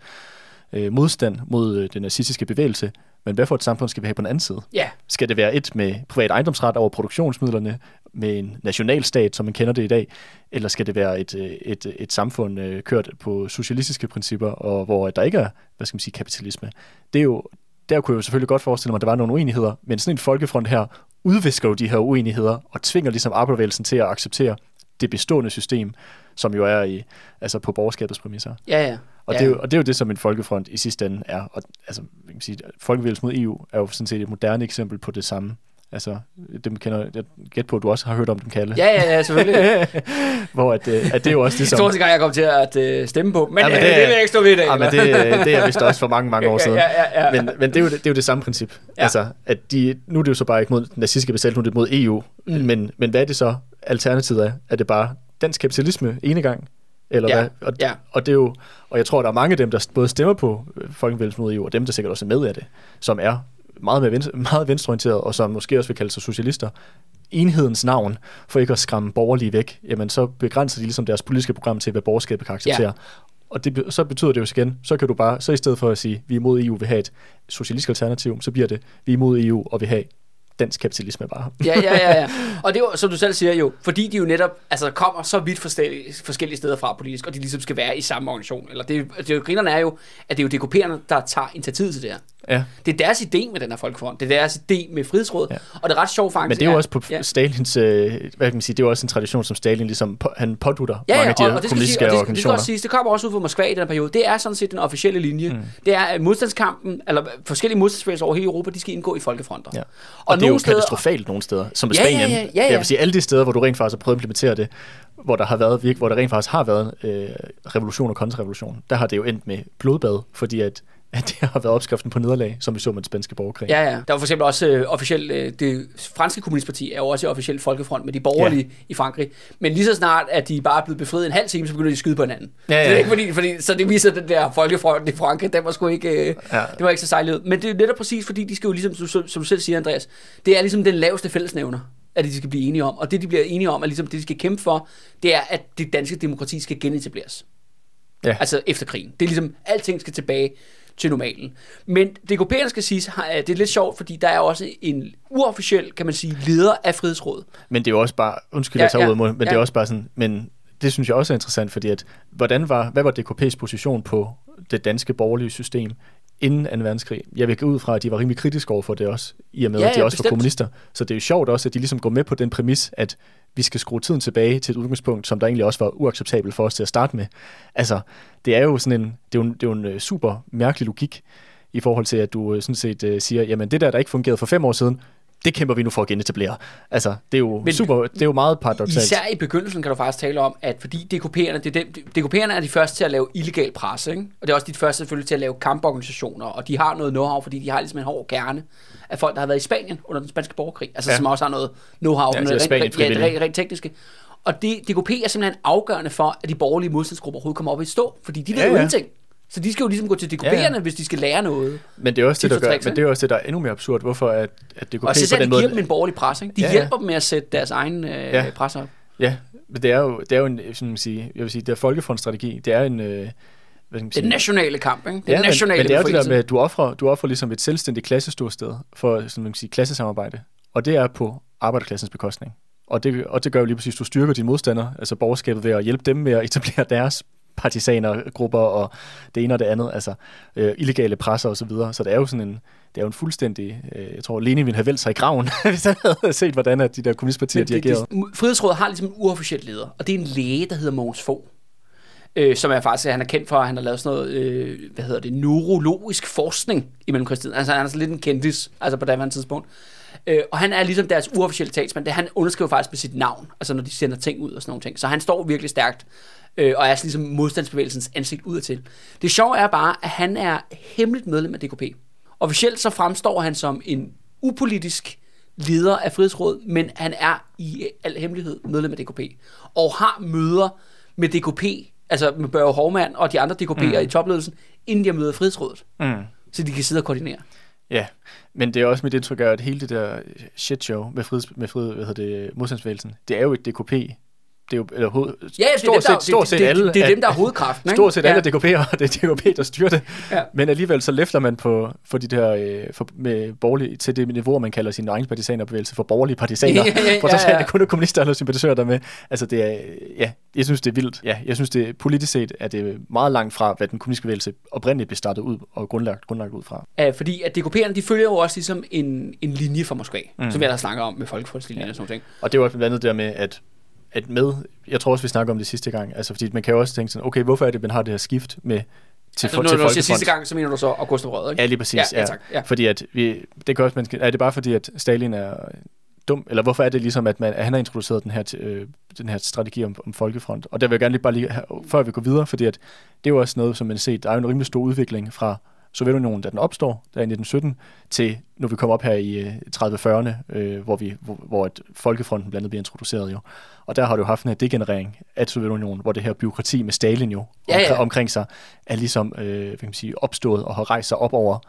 øh, modstand mod øh, den nazistiske bevægelse. Men hvad for et samfund skal vi have på den anden side? Ja, Skal det være et med privat ejendomsret over produktionsmidlerne, med en nationalstat, som man kender det i dag, eller skal det være et, øh, et, et samfund øh, kørt på socialistiske principper, og hvor der ikke er, hvad skal man sige, kapitalisme? Det er jo, der kunne jeg jo selvfølgelig godt forestille mig, at der var nogle uenigheder, men sådan en folkefront her udvisker jo de her uenigheder, og tvinger ligesom arbejderbevægelsen til at acceptere det bestående system, som jo er i, altså på borgerskabets præmisser. ja, ja. Og, ja. det er jo, og det er jo det, som en folkefront i sidste ende er. Og, altså, man kan sige, folkebevægelsen mod EU er jo sådan set et moderne eksempel på det samme. Altså, dem kender jeg gæt på, at du også har hørt om dem kalde. Ja, ja, ja, selvfølgelig. Hvor at, øh, at det er jo også det, Det som... er gang, jeg kom til at øh, stemme på. Men, Ja, men men det det, er- det vil jeg ikke stå ved i dag. Ja, men det, det er vist også for mange, mange år siden. Ja, ja, ja. Men, men det, er jo, det er jo det samme princip. Ja. Altså, at de, nu er det jo så bare ikke mod den nazistiske besættelse, nu er det mod EU. Mm. Men, men hvad er det så alternativet er? Er det bare dansk kapitalisme ene gang? Eller Ja, hvad? Og, ja. og det er jo, og jeg tror, der er mange af dem, der både stemmer på øh, Folkebevægelsen mod EU, og dem, der sikkert også er med af det, som er meget, mere venstre, meget venstreorienteret, og som måske også vil kalde sig socialister, enhedens navn, for ikke at skræmme borgerlige væk, jamen så begrænser de ligesom deres politiske program til, hvad borgerskabet kan acceptere. Ja. Og det, så betyder det jo igen, så kan du bare, så i stedet for at sige, vi er imod EU, vil have et socialistisk alternativ, så bliver det, vi er imod EU, og vil have dansk kapitalisme bare. Ja, ja, ja, ja. Og det er jo, som du selv siger jo, fordi de jo netop altså, kommer så vidt forskellige, steder fra politisk, og de ligesom skal være i samme organisation. Eller det, det jo, grinerne er jo, at det er jo DKP'erne, der tager initiativet til det her. Ja. Det er deres idé med den her folkefront. Det er deres idé med frihedsråd. Ja. Og det er ret sjovt faktisk. Men det er jo også på ja. Stalins, øh, hvad kan man sige, det er jo også en tradition, som Stalin ligesom, på, han pådutter Ja, mange ja, af de og, her og det skal, sige, kommunistiske og det, det skal organisationer. også siges, det kommer også ud fra Moskva i den her periode. Det er sådan set den officielle linje. Mm. Det er, at modstandskampen, eller forskellige modstandsbevægelser over hele Europa, de skal indgå i folkefronter. Ja. Og, Og, det jo steder- katastrofalt nogle steder, som i Ja, ja, Spanien. ja, ja, ja. Jeg vil sige, alle de steder, hvor du rent faktisk har prøvet at implementere det, hvor der har været virke, hvor der rent faktisk har været øh, revolution og kontrarevolution, der har det jo endt med blodbad, fordi at, at det har været opskriften på nederlag, som vi så med den spanske borgerkrig. Ja, ja. Der var for eksempel også øh, officielt, øh, det franske kommunistparti er jo også i officiel folkefront med de borgerlige ja. i Frankrig. Men lige så snart, at de bare er blevet befriet en halv time, så begynder de at skyde på hinanden. Ja, Så, det ja. er ikke fordi, fordi, så det viser, at den der folkefront i Frankrig, den var sgu ikke, øh, ja. Ja. det var ikke så sejligt ud. Men det er netop præcis, fordi de skal jo ligesom, som, som du selv siger, Andreas, det er ligesom den laveste fællesnævner at de skal blive enige om. Og det, de bliver enige om, er ligesom det, de skal kæmpe for, det er, at det danske demokrati skal genetableres. Ja. Altså efter krigen. Det er ligesom, alting skal tilbage til normalen. Men DKP'erne skal siges, det er lidt sjovt, fordi der er også en uofficiel, kan man sige, leder af Frihedsrådet. Men det er jo også bare, undskyld, Ja, jeg tager ja, ud men ja. det er også bare sådan, men det synes jeg også er interessant, fordi at, hvordan var, hvad var DKP's position på det danske borgerlige system inden 2. verdenskrig? Jeg vil gå ud fra, at de var rimelig kritiske over for det også, i og med, Ja, at de ja, også var bestemt. kommunister. Så det er jo sjovt også, at de ligesom går med på den præmis, at vi skal skrue tiden tilbage til et udgangspunkt, som der egentlig også var uacceptabelt for os til at starte med. Altså, det er jo sådan en, det er jo en, det er jo en øh, super mærkelig logik, i forhold til, at du øh, sådan set øh, siger, jamen det der, der ikke fungerede for fem år siden, det kæmper vi nu for at genetablere. Altså, det er jo, Men- super, det er jo meget paradoxalt. Især i begyndelsen kan du faktisk tale om, at fordi DKP'erne, det er dem, DKP'erne er de første til at lave illegal presse, ikke? og det er også de første selvfølgelig til at lave kamporganisationer, og de har noget know-how, fordi de har ligesom en hård kerne af folk, der har været i Spanien under den spanske borgerkrig, altså ja. Som også har noget know-how, Ja, ja, så er rent, ja, rent, rent tekniske. Og det, DKP er simpelthen afgørende for, at de borgerlige modstandsgrupper overhovedet kommer op i stå, fordi de ved Ja, jo ja. ingenting. Så de skal jo ligesom gå til DKP'erne, Ja, ja. hvis de skal lære noget. Men det er også det, der og gør, men det er også det, der er endnu mere absurd, hvorfor at, at DKP Og så på den de måde... giver dem en borgerlig presse. Ikke? De Ja, ja, hjælper dem med at sætte deres egen øh, ja. Presse op. Ja, men det er jo, det er jo en, sådan man sige, jeg vil sige, det er folkefrontsstrategi. Det er en, øh, hvad skal man sige? er nationale kamp, ikke? Er ja, men, nationale men det er jo det der med, at du offrer, du offrer ligesom et selvstændigt klassestorsted for sådan man kan sige, klassesamarbejde. Og det er på arbejderklassens bekostning. Og det, og det gør jo lige præcis, at du styrker dine modstandere, altså borgerskabet ved at hjælpe dem med at etablere deres partisanergrupper og det ene og det andet, altså øh, illegale presser og så videre. Så det er jo sådan en, det er jo en fuldstændig, øh, jeg tror, Lenin ville have valgt sig i graven, hvis han havde set, hvordan at de der kommunistpartier Men de det, agerede. det, Frihedsrådet har ligesom en uofficiel leder, og det er en læge, der hedder Mogens Fogh. Øh, som er faktisk, han er kendt for, at han har lavet sådan noget, øh, hvad hedder det, neurologisk forskning i mellemkrigstiden. Altså han er sådan lidt en kendis, altså på daværende tidspunkt. Øh, og han er ligesom deres uofficielle talsmand. Det, han underskriver faktisk med sit navn, altså når de sender ting ud og sådan nogle ting. Så han står virkelig stærkt, øh, og er sådan ligesom modstandsbevægelsens ansigt udadtil. Det sjove er bare, at han er hemmeligt medlem af DKP. Officielt så fremstår han som en upolitisk leder af Frihedsrådet, men han er i al hemmelighed medlem af DKP, og har møder med DKP, altså med Børge Hovmand og de andre DKP'ere mm. i topledelsen, inden de har møder Frihedsrådet, Mm. så de kan sidde og koordinere. Ja, men det er også mit indtryk af, at hele det der shit show med, frids, med frid, hvad hedder det, modstandsbevægelsen, det er jo et DKP. Det er jo eller hoved, Ja, det er, stort set, stort set det, alle, det, det er at- dem, der er hovedkraften. Ikke? Stort set ja. alle DKP'er, det er DKP, der styrer det. Ja. Men alligevel så læfter man på, for de der, øh, for, med borgerlige, til det niveau, man kalder sin egen partisanerbevægelse for borgerlige partisaner. Ja, ja, ja, for så ja. er det kun er kommunister eller sympatisører der med. Altså det er, ja, jeg synes det er vildt. Ja, jeg synes det politisk set er det meget langt fra, hvad den kommunistiske bevægelse oprindeligt blev startet ud og grundlagt, grundlagt ud fra. Ja, fordi at DKP'erne, de følger jo også ligesom en, en linje fra Moskva, mm. som jeg der snakker om med folkefrontslinjen ja. og sådan noget. Og det var blandt andet der med, at, at med, jeg tror også, vi snakker om det sidste gang, altså fordi man kan jo også tænke sådan, okay, hvorfor er det, man har det her skift med til, Altså, for, når til du siger sidste gang, så mener du så August Rød, ikke? Ja, lige præcis. Ja, Ja, tak, ja. Fordi at vi, det kan også, man er det bare fordi, at Stalin er dum, eller hvorfor er det ligesom, at, man, at han har introduceret den her, øh, den her strategi om, om folkefront? Og der vil jeg gerne lige bare lige, have- før vi går videre, fordi at det er jo også noget, som man set, der er jo en rimelig stor udvikling fra Sovjetunionen, da den opstår, der i 1917, til nu vi kommer op her i øh, 30-40'erne, øh, hvor, vi, hvor, hvor et folkefronten blandt andet bliver introduceret jo. Og der har du haft her degenerering af Sovjetunionen, hvor det her byråkrati med Stalin jo Ja, ja. omkring, omkring sig, er ligesom øh, hvad kan man sige, opstået og har rejst sig op over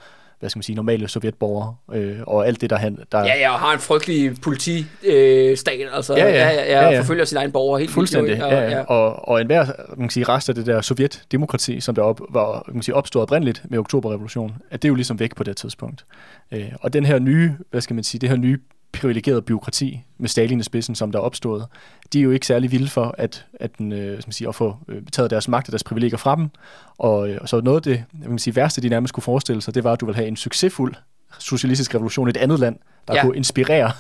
hvad skal man sige, normale sovjetborgere, øh, og alt det, der, han, der Ja, ja, og har en frygtelig politistat, øh, stat, altså. Ja, ja. ja, ja, Ja, ja, ja. forfølger sine egne borgere helt vildt, Fuldstændig, jo, ja, ja. Og, og enhver man kan sige, rest af det der sovjetdemokrati, som der op, var man kan sige, opstået oprindeligt med oktoberrevolutionen, at det er jo ligesom væk på det tidspunkt. Øh, og den her nye, hvad skal man sige, det her nye privilegerede byråkrati med Stalin i spidsen, som der er opstået, de er jo ikke særlig vilde for at, at, den, øh, hvad skal man sige, at få øh, taget deres magt og deres privilegier fra dem. Og, øh, og så noget af det kan man sige, værste, de nærmest kunne forestille sig, det var, at du ville have en succesfuld socialistisk revolution i et andet land, der Ja. kunne inspirere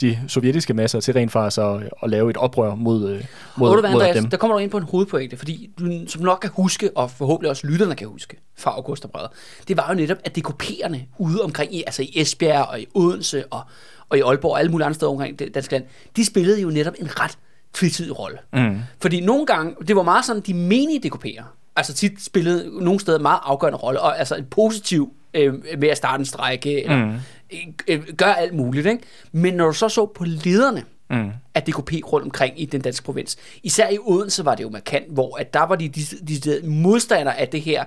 de sovjetiske masser til rent faktisk at, at lave et oprør mod, øh, mod, Og du mod Andreas, dem. der kommer du ind på en hovedpointe, fordi du, som nok kan huske, og forhåbentlig også lytterne kan huske fra August og Brede, det var jo netop, at DKP'erne ude omkring, i, altså i Esbjerg og i Odense og, og i Aalborg og alle mulige andre steder omkring det danske land, de spillede jo netop en ret tvetydig rolle. Mm. Fordi nogle gange, det var meget sådan, de menige DKP'ere, altså tit spillede nogle steder meget afgørende rolle, og altså en positiv øh, med at starte en strække, eller Mm. øh, øh, gør alt muligt, ikke? Men når du så så på lederne, Mm. af DKP rundt omkring i den danske provins. Især i Odense var det jo markant, hvor at der var de, de, de, de modstandere af det her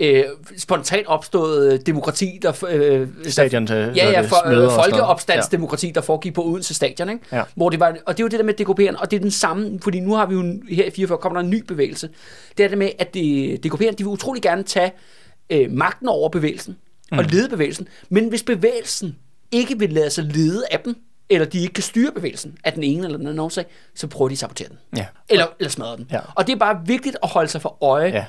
øh, spontant opståede demokrati, der... Øh, Stadion til Ja, ja, for, øh, og folkeopstandsdemokrati, der foregik på Odense Stadion, ikke? Ja. Hvor det var, og det er jo det der med DKP'erne, og det er den samme, fordi nu har vi jo her i 44, kommer der en ny bevægelse. Det er det med, at det, DKP'erne, de vil utrolig gerne tage øh, magten over bevægelsen, og Mm. lede bevægelsen, men hvis bevægelsen ikke vil lade sig lede af dem, eller de ikke kan styre bevægelsen af den ene eller den anden årsag, så prøver de at sabotere den. Ja. Eller, eller smadre den. Ja. Og det er bare vigtigt at holde sig for øje, Ja.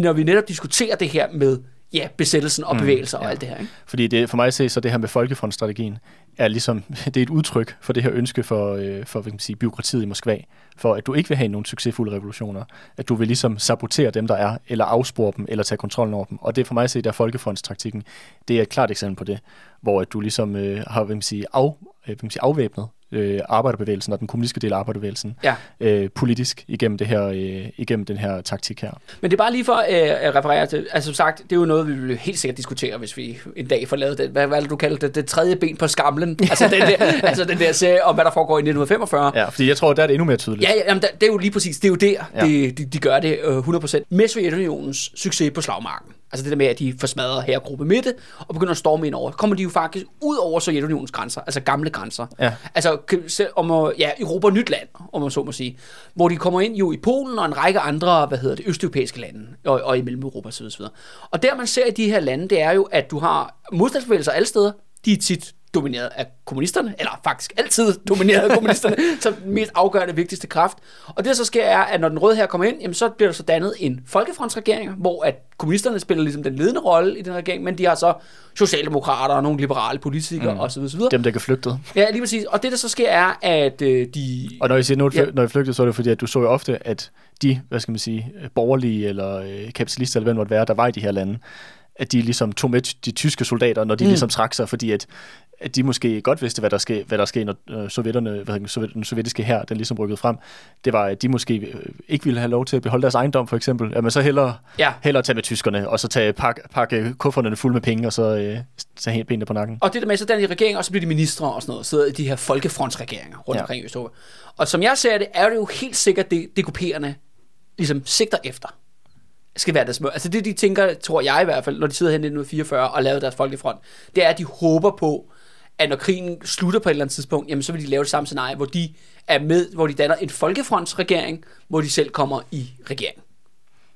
Når vi netop diskuterer det her med ja, besættelsen og bevægelser og alt det her. Ikke? Fordi det, for mig at se, så det her med folkefrontstrategien er ligesom, det er et udtryk for det her ønske for, øh, for hvad kan man sige, byråkratiet i Moskva, for at du ikke vil have nogle succesfulde revolutioner, at du vil ligesom sabotere dem, der er, eller afspore dem, eller tage kontrollen over dem. Og det er for mig at se, der folkefrontstaktikken, det er et klart eksempel på det, hvor at du ligesom øh, har, hvad man sige, af, øh, hvad man sige, afvæbnet øh, arbejderbevægelsen og den kommunistiske del af arbejderbevægelsen Ja. øh, politisk igennem, det her, øh, igennem den her taktik her. Men det er bare lige for øh, at referere til, altså som sagt, det er jo noget, vi vil helt sikkert diskutere, hvis vi en dag får lavet det, hvad, hvad du kalder det, det tredje ben på skamlen, altså den der, altså den der serie om, hvad der foregår i 1945. Ja, fordi jeg tror, der er det endnu mere tydeligt. Ja, ja jamen, der- det er jo lige præcis, det er jo der, ja. de, de, de gør det øh, 100%. Med Sovjetunionens succes på slagmarken, altså det der med, at de forsmadrer her gruppe midte, og begynder at storme ind over, kommer de jo faktisk ud over Sovjetunionens grænser, altså gamle grænser. Ja. Altså om at, ja, Europa nyt land, om man så må sige, hvor de kommer ind jo i Polen og en række andre, hvad hedder det, østeuropæiske lande, og, og i Mellem-Europa osv. Og der man ser i de her lande, det er jo, at du har modstandsbevægelser alle steder, de er tit domineret af kommunisterne, eller faktisk altid domineret af kommunisterne, som den mest afgørende, vigtigste kraft. Og det, der så sker, er, at når den røde her kommer ind, jamen, så bliver der så dannet en folkefrontsregering, hvor at kommunisterne spiller ligesom den ledende rolle i den regering, men de har så socialdemokrater og nogle liberale politikere mm. osv. osv. Dem, der kan flygtet. Ja, lige præcis. Og det, der så sker, er, at øh, de... Og når jeg siger, Ja. ja. når jeg flygtede, så er det fordi, at du så jo ofte, at de, hvad skal man sige, borgerlige eller øh, kapitalister, eller hvad det måtte være, der var i de her lande, at de ligesom tog med de tyske soldater, når de mm. ligesom trak sig, fordi at, at de måske godt vidste, hvad der skete, hvad der skete når øh, sovjetterne, hvad det, sovjet, den sovjetiske her, den ligesom rykkede frem. Det var, at de måske øh, ikke ville have lov til at beholde deres ejendom, for eksempel. At man så hellere, Ja. hellere tage med tyskerne, og så tage, pakke, pakke kufferne fulde med penge, og så øh, tage helt benene på nakken. Og det der med, så danner de regering, og så bliver de ministre og sådan noget, sidder i de her folkefrontsregeringer rundt ja. omkring i Østeuropa. Og som jeg ser det, er det jo helt sikkert det, det kopierende ligesom sigter efter. Skal være deres mål. Altså det, de tænker, tror jeg i hvert fald, når de sidder her i 1944 og laver deres folkefront, det er, at de håber på, at når krigen slutter på et eller andet tidspunkt, jamen så vil de lave det samme scenarie, hvor de er med, hvor de danner en folkefrontsregering, hvor de selv kommer i regering.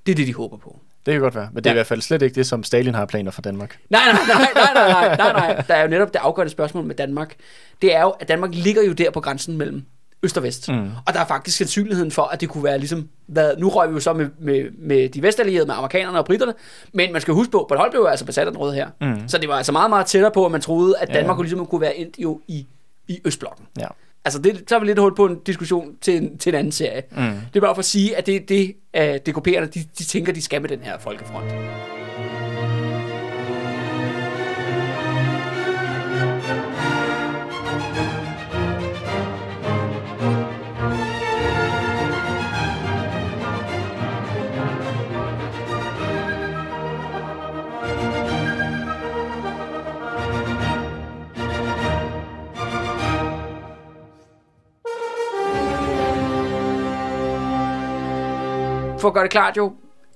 Det er det, de håber på. Det kan godt være, men det er Ja. i hvert fald slet ikke det, som Stalin har planer for Danmark. Nej, nej, nej, nej, nej, nej, nej, nej. Der er jo netop det afgørende spørgsmål med Danmark. Det er jo, at Danmark ligger jo der på grænsen mellem øst og vest. Mm. Og der er faktisk sandsynligheden for, at det kunne være ligesom, hvad, nu røg vi jo så med, med, med de vestallierede, med amerikanerne og britterne, men man skal huske på, Bornholm blev jo altså besat af den røde her. Mm. Så det var altså meget, meget tættere på, at man troede, at Danmark ja. kunne ligesom kunne være endt jo i, i Østblokken. Ja. Altså, det, så har vi lidt hul på en diskussion til en, til en anden serie. Mm. Det er bare for at sige, at det er det, uh, DKP'erne, de, de tænker, de skal med den her folkefront. For at gøre det klart jo,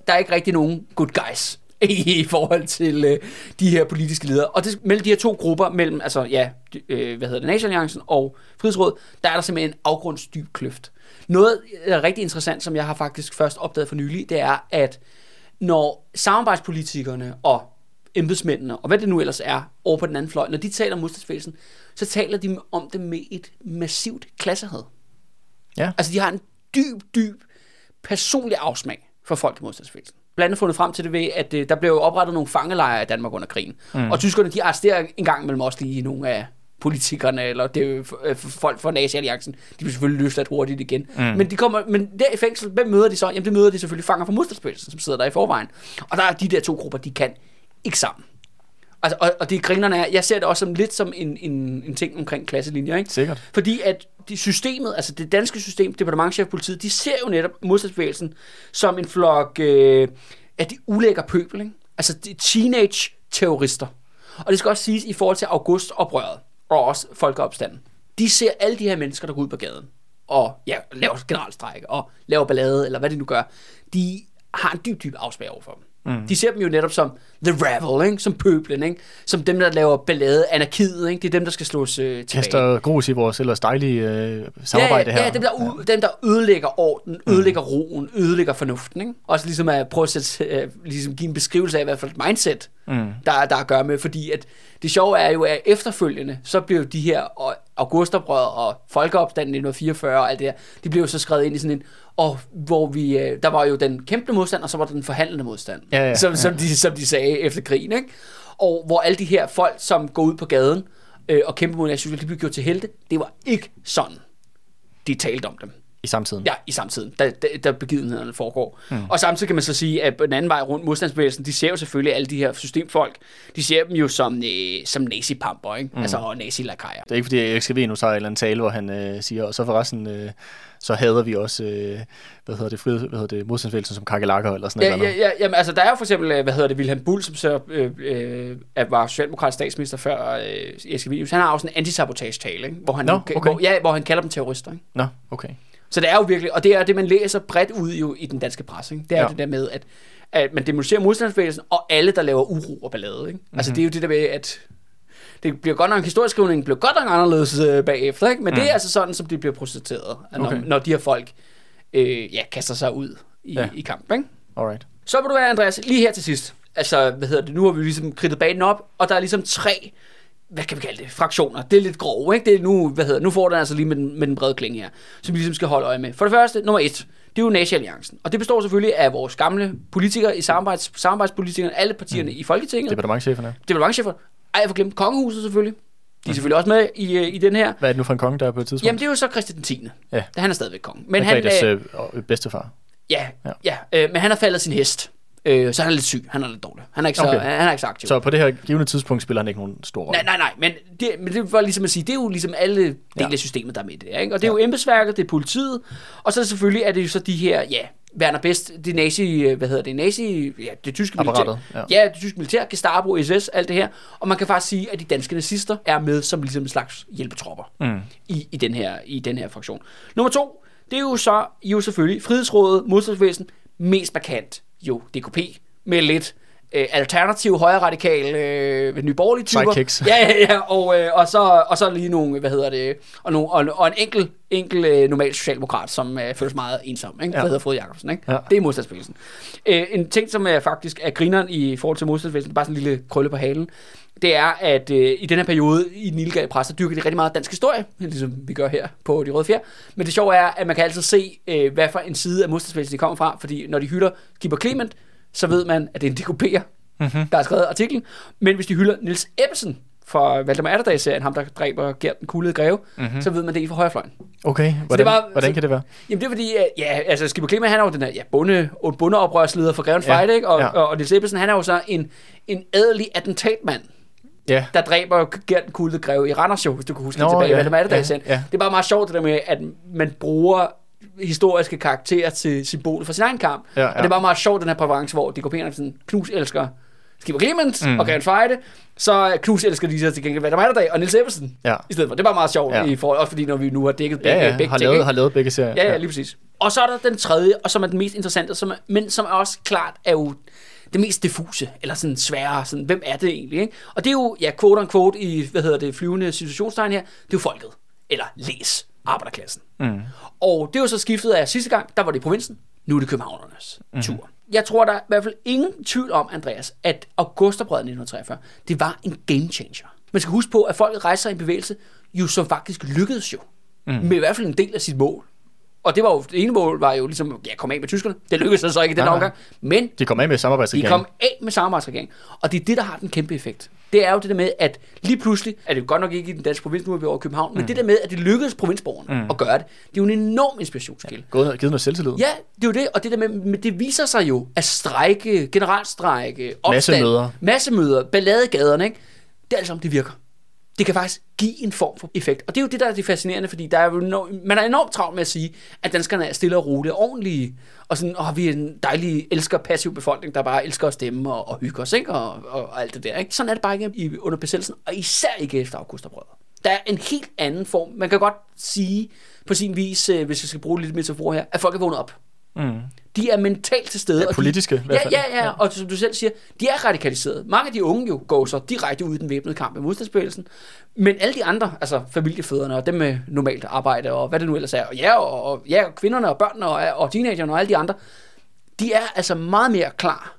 der er ikke rigtig nogen good guys i forhold til øh, de her politiske ledere. Og det, mellem de her to grupper, mellem altså, ja, øh, hvad hedder det, Nationalliancen og Frihedsrådet, der er der simpelthen en afgrundsdyb kløft. Noget øh, rigtig interessant, som jeg har faktisk først opdaget for nylig, det er, at når samarbejdspolitikerne og embedsmændene, og hvad det nu ellers er, over på den anden fløj, når de taler om modstandsbevægelsen, så taler de om det med et massivt klassehad. Ja. Altså, de har en dyb, dyb personlig afsmag for folk i modstandsbevægelsen. Blandt andet fundet frem til det ved, at øh, der blev oprettet nogle fangelejre i Danmark under krigen. Mm. Og tyskerne, de arresterer en gang mellem også lige nogle af politikerne, eller det jo øh, folk fra Nazi-alliancen, de bliver selvfølgelig løsladt hurtigt igen. Mm. Men, de kommer, men der i fængsel, hvem møder de så? Jamen, det møder de selvfølgelig fanger fra modstandsbevægelsen, som sidder der i forvejen. Og der er de der to grupper, de kan ikke sammen. Altså, og, og det grinerne er, jeg ser det også som lidt som en, en, en ting omkring klasselinjer, ikke? Sikkert. Fordi at de systemet, altså det danske system, departementchef politiet, de ser jo netop modstandsbevægelsen som en flok øh, af de ulækker pøbel, ikke? Altså de teenage-terrorister. Og det skal også siges i forhold til augustoprøret og også folkeopstanden. De ser alle de her mennesker, der går ud på gaden, og ja, laver generalstrække, og laver ballade, eller hvad de nu gør. De har en dyb, dyb afsmag over for dem. Mm. De ser dem jo netop som the rabble, ikke? som pøblen, ikke? som dem, der laver ballade, anarkiet. Ikke? Det er dem, der skal slås øh, tilbage. Kaster grus i vores ellers dejlige øh, samarbejde ja, her. Ja, dem der, u- dem, der ødelægger orden, ødelægger roen, ødelægger fornuften. Ikke? Også ligesom at prøve at sætte, øh, ligesom give en beskrivelse af, hvad for et mindset, mm. der, er- der er at gøre med. Fordi at det sjove er jo, at efterfølgende, så bliver de her augustoprøret og folkeopstanden i 1944 og alt det der, de blev jo så skrevet ind i sådan en, og hvor vi, øh, der var jo den kæmpende modstand, og så var der den forhandlende modstand, Ja, ja, som, ja. som, de, som de sagde efter krigen, ikke? Og hvor alle de her folk, som går ud på gaden øh, og kæmper mod nationalisme, de blev gjort til helte, det var ikke sådan, de talte om dem. I samtiden. Ja, i samtiden, der, der, der begivenhederne foregår. Mm. Og samtidig kan man så sige, at på den anden vej rundt, modstandsbevægelsen, de ser jo selvfølgelig alle de her systemfolk, de ser dem jo som, øh, som nazipamper, ikke? Mm. Altså, og nazilakajer. Det er ikke fordi, Erik Scavenius har en eller anden tale, hvor han øh, siger, og så forresten, øh, så hader vi også, øh, hvad hedder det, frihed, hvad hedder det, modstandsbevægelsen som kakelakker eller sådan Ja, noget. ja, ja, jamen, altså, der er jo for eksempel, øh, hvad hedder det, Wilhelm Bull, som så øh, øh, var socialdemokratisk statsminister før øh, Erik. Han har også en antisabotage-tale, ikke? Hvor han, Nå, okay. hvor, ja, hvor han kalder dem terrorister, ikke? Nå, okay. Så det er jo virkelig, og det er det, man læser bredt ud jo i den danske presse. Ikke? Det er ja. Det der med, at, at man demonstrerer modstandsbevægelsen, og alle, der laver uro og ballade. Ikke? Mm-hmm. Altså det er jo det der med, at det bliver godt nok, historieskrivningen bliver godt nok anderledes øh, bagefter, ikke? men mm. det er altså sådan, som det bliver processeret, når, Okay. når de her folk øh, ja, kaster sig ud i, ja. I kamp. Ikke? Alright. Så vil du være, Andreas, lige her til sidst. Altså, hvad hedder det, nu har vi ligesom kridtet banen op, og der er ligesom tre, hvad kan vi kalde det, fraktioner. Det er lidt grove, ikke? Det er nu, hvad hedder det, nu får den altså lige med den, med den brede klinge her, som vi ligesom skal holde øje med. For det første, nummer et, det er jo Nazi-alliancen. Og det består selvfølgelig af vores gamle politikere i samarbejds, samarbejdspolitikerne, alle partierne mm. i Folketinget. Departementcheferne. Departementchefer. Ej, jeg får glemt kongehuset selvfølgelig. De er selvfølgelig også med i, øh, i den her. Hvad er det nu for en konge, der er på et tidspunkt? Jamen, det er jo så Christian den 10. Ja. Han er stadigvæk konge. Men han, Margrethes øh, øh, øh, bedstefar. ja, ja. Ja. ja øh, men han har faldet sin hest. Øh, så han er lidt syg. Han er lidt dårlig. Han er ikke så, Okay. han, han er ikke så aktiv. Så på det her givende tidspunkt spiller han ikke nogen stor rolle. Nej, nej, nej, men det, men det var ligesom at sige, det er jo ligesom alle dele Ja. af systemet, der er med i det, ikke? Og det er jo embedsværket, det er politiet, og så selvfølgelig er det jo så de her, ja, Werner Best, det nazi, hvad hedder det, nazi, ja, det tyske militær, ja. ja. ja, det tyske militær, Gestapo, SS, alt det her, og man kan faktisk sige, at de danske nazister er med som ligesom en slags hjælpetropper Mm. i, i, den her, i den her fraktion. Nummer to, det er jo så jo selvfølgelig Frihedsrådet, modstandsbevægelsen, mest markant jo DKP, med lidt øh, alternativ højre radikal øh, nye borgerlige typer. Sidekicks. Ja, ja, ja, og, øh, og, så, og så lige nogle, hvad hedder det, og, nogle, og, og en enkelt, enkel øh, normal socialdemokrat, som øh, føles meget ensom, ikke? Ja. Ja. der hedder Frode Jacobsen. Ikke? Ja. Det er modstandsbevægelsen. Øh, en ting, som er faktisk er grineren i forhold til modstandsbevægelsen, bare sådan en lille krølle på halen, det er, at øh, i den her periode i den illegale presse, der dyrker de rigtig meget dansk historie, ligesom vi gør her på De Røde Fjer. Men det sjove er, at man kan altid se, øh, hvad for en side af modstandsbevægelsen de kommer fra, fordi når de hylder Skipper Clement, så ved man, at det er en DKP'er, mm-hmm. der har skrevet artiklen. Men hvis de hylder Nils Ebbesen fra Valdemar Atterdag-serien, ham der dræber Gert den kuglede greve, mm-hmm. så ved man det er fra højrefløjen. Okay, hvordan, var- hvordan så- kan det være? Jamen det er fordi, at, ja, altså Skipper Clement, han er jo den her ja, bonde, bondeoprørsleder for Greven Ja, Fight, ikke? Og, ja. og, og Nils Ebbesen, han er jo så en, en adelig attentatmand, Ja, der dræber Gert den kuglede greve i Randers jo, hvis du kan huske det Nå, tilbage i ja, Valdemar Atterdag-serien. ja, ja. Det er bare meget sjovt det der med, at man bruger historiske karakterer til symbol for sin egen kamp. Ja, Og ja. det er bare meget sjovt, den her præference, hvor DKP'erne er sådan, Knus elsker Skipper Clemens mm. og Greven Fight, så Knus elsker lige så til gengæld Valdemar Atterdag og Nils Ebbesen. Ja. I stedet for. Det er bare meget sjovt, Ja. i forhold, også fordi når vi nu har dækket begge, ja, ja. begge Har, lavet, har lavet begge serier. Ja, ja, lige præcis. Og så er der den tredje, og som er den mest interessante, som er, men som er også klart er jo det mest diffuse, eller sådan svære, sådan, hvem er det egentlig, ikke? Og det er jo, ja, quote on quote i, hvad hedder det, flyvende situationstegn her, det er jo folket. Eller læs arbejderklassen. Mm. Og det er jo så skiftet af sidste gang, der var det i provinsen, nu er det københavnernes mm. tur. Jeg tror, der er i hvert fald ingen tvivl om, Andreas, at augustoprøret 1943, det var en game changer. Man skal huske på, at folket rejser i en bevægelse, jo som faktisk lykkedes jo. Mm. Med i hvert fald en del af sit mål. Og det var jo, det ene mål var jo ligesom, ja, komme af med tyskerne. Det lykkedes så ikke i den Nej, omgang. Men De kom af med de samarbejdsregeringen. kom af med samarbejdsregeringen. Og det er det, der har den kæmpe effekt. Det er jo det der med, at lige pludselig, er det godt nok ikke i den danske provins, nu er vi over i København, mm. men det der med, at det lykkedes provinsborgerne mm. at gøre det, det er jo en enorm inspirationskilde. Gået, givet noget selvtillid. Ja, det er jo det, og det der med, men det viser sig jo, at strejke, generalstrejke, opstand, Massemøder. massemøder, gaderne, ikke? det er alt sammen, det virker. Det kan faktisk give en form for effekt. Og det er jo det, der er det fascinerende, fordi der er jo no, man er enormt travlt med at sige, at danskerne er stille og roligt og ordentlige, og sådan, åh, vi er en dejlig, elsker passiv befolkning, der bare elsker at stemme og, og hygge os, ikke? Og, og, og, alt det der. Ikke? Sådan er det bare ikke i, under besættelsen, og især ikke efter augustoprøret. Der er en helt anden form. Man kan godt sige på sin vis, øh, hvis jeg skal bruge lidt metafor her, at folk er vågnet op. Mm. De er mentalt til stede. Ja, og de- politiske, i hvert fald. ja, ja, Ja. og som du selv siger, de er radikaliseret. Mange af de unge jo går så direkte ud i den væbnede kamp med modstandsbevægelsen. Men alle de andre, altså familiefædrene og dem med normalt arbejde og hvad det nu ellers er, og ja, og, og, ja, og kvinderne og børnene og, og teenagerne og alle de andre, de er altså meget mere klar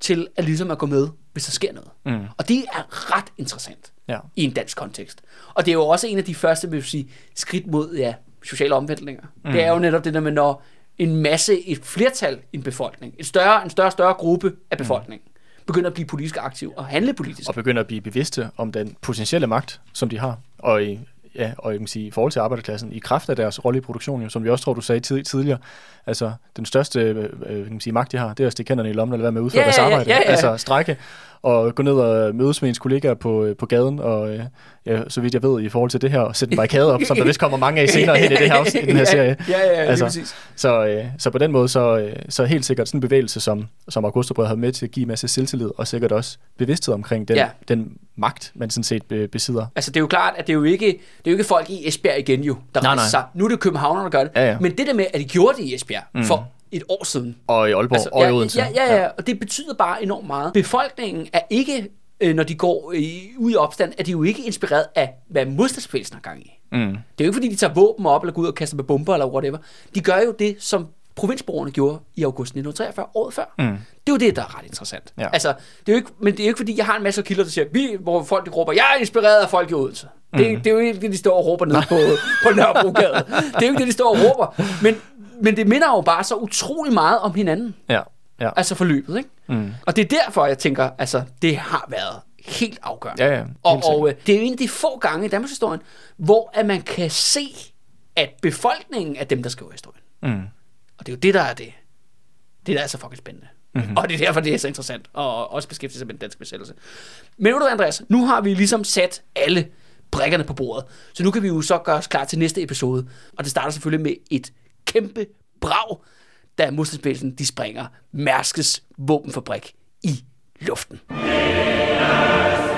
til at ligesom at gå med, hvis der sker noget. Mm. Og det er ret interessant Ja. i en dansk kontekst. Og det er jo også en af de første, vil sige, skridt mod ja, sociale omvæltninger. Mm. Det er jo netop det der med, når en masse, et flertal i en befolkning, en større, en større, større gruppe af befolkningen, mm. begynder at blive politisk aktiv og handle politisk. Og begynder at blive bevidste om den potentielle magt, som de har. Og i, ja, og jeg kan sige, i forhold til arbejderklassen, i kraft af deres rolle i produktionen, som vi også tror, du sagde tid, tidligere, altså den største øh, øh, kan man sige, magt, de har, det er at stikke hænderne i lommen, eller være med at udføre Ja, deres ja, ja, arbejde. ja, ja. Altså strække og gå ned og mødes med ens kollegaer på, øh, på gaden, og øh, ja, så vidt jeg ved, i forhold til det her, og sætte en barrikade op, som der vist kommer mange af senere hen i det her, i den her serie. Ja, ja, ja, Altså, præcis. Så, øh, så på den måde, så, så helt sikkert sådan en bevægelse, som, som Augustobrød har med til at give en masse selvtillid, og sikkert også bevidsthed omkring den, Ja. den magt, man sådan set be- besidder. Altså, det er jo klart, at det er jo ikke, det er jo ikke folk i Esbjerg igen jo, der Nej, sig. Nu er det københavnerne, der gør det. Ja, ja. Men det der med, at de gjorde det i Esbjerg mm. for et år siden. Og i Aalborg, altså, og i ja, Odense. ja, ja, ja, og det betyder bare enormt meget. Befolkningen er ikke, øh, når de går i, ud i opstand, er de jo ikke inspireret af, hvad modstandsbevægelsen har gang i. Mm. Det er jo ikke, fordi de tager våben op, eller går ud og kaster med bomber, eller whatever. De gør jo det, som provinsborgerne gjorde i august 1943, året før. Mm. Det er jo det, der er ret interessant. Ja. Altså, det er jo ikke, men det er jo ikke, fordi jeg har en masse kilder, der siger, vi, hvor folk de råber, jeg er inspireret af folk i Odense. Det, Mm. det er jo ikke det, de står og råber ned på, på Nørrebrogade. Det er jo ikke det, de står og råber. Men, men det minder jo bare så utrolig meget om hinanden. Ja, ja. Altså forløbet, ikke? Mm. Og det er derfor, jeg tænker, altså, det har været helt afgørende. Ja, ja, helt Og, og øh, det er jo en af de få gange i Danmarks historie, hvor at man kan se, at befolkningen er dem, der skriver historien. Mm. Og det er jo det, der er det. Det der er så fucking spændende. Mhm. Mm-hmm. Og det er derfor, det er så interessant. Og også beskæftige sig med den danske besættelse. Men du hvad, Andreas? Nu har vi ligesom sat alle brækkerne på bordet. Så nu kan vi jo så gøre os klar til næste episode. Og det starter selvfølgelig med et kæmpe brag, da modstandsbevægelsen de springer Mærskes våbenfabrik i luften. Lad os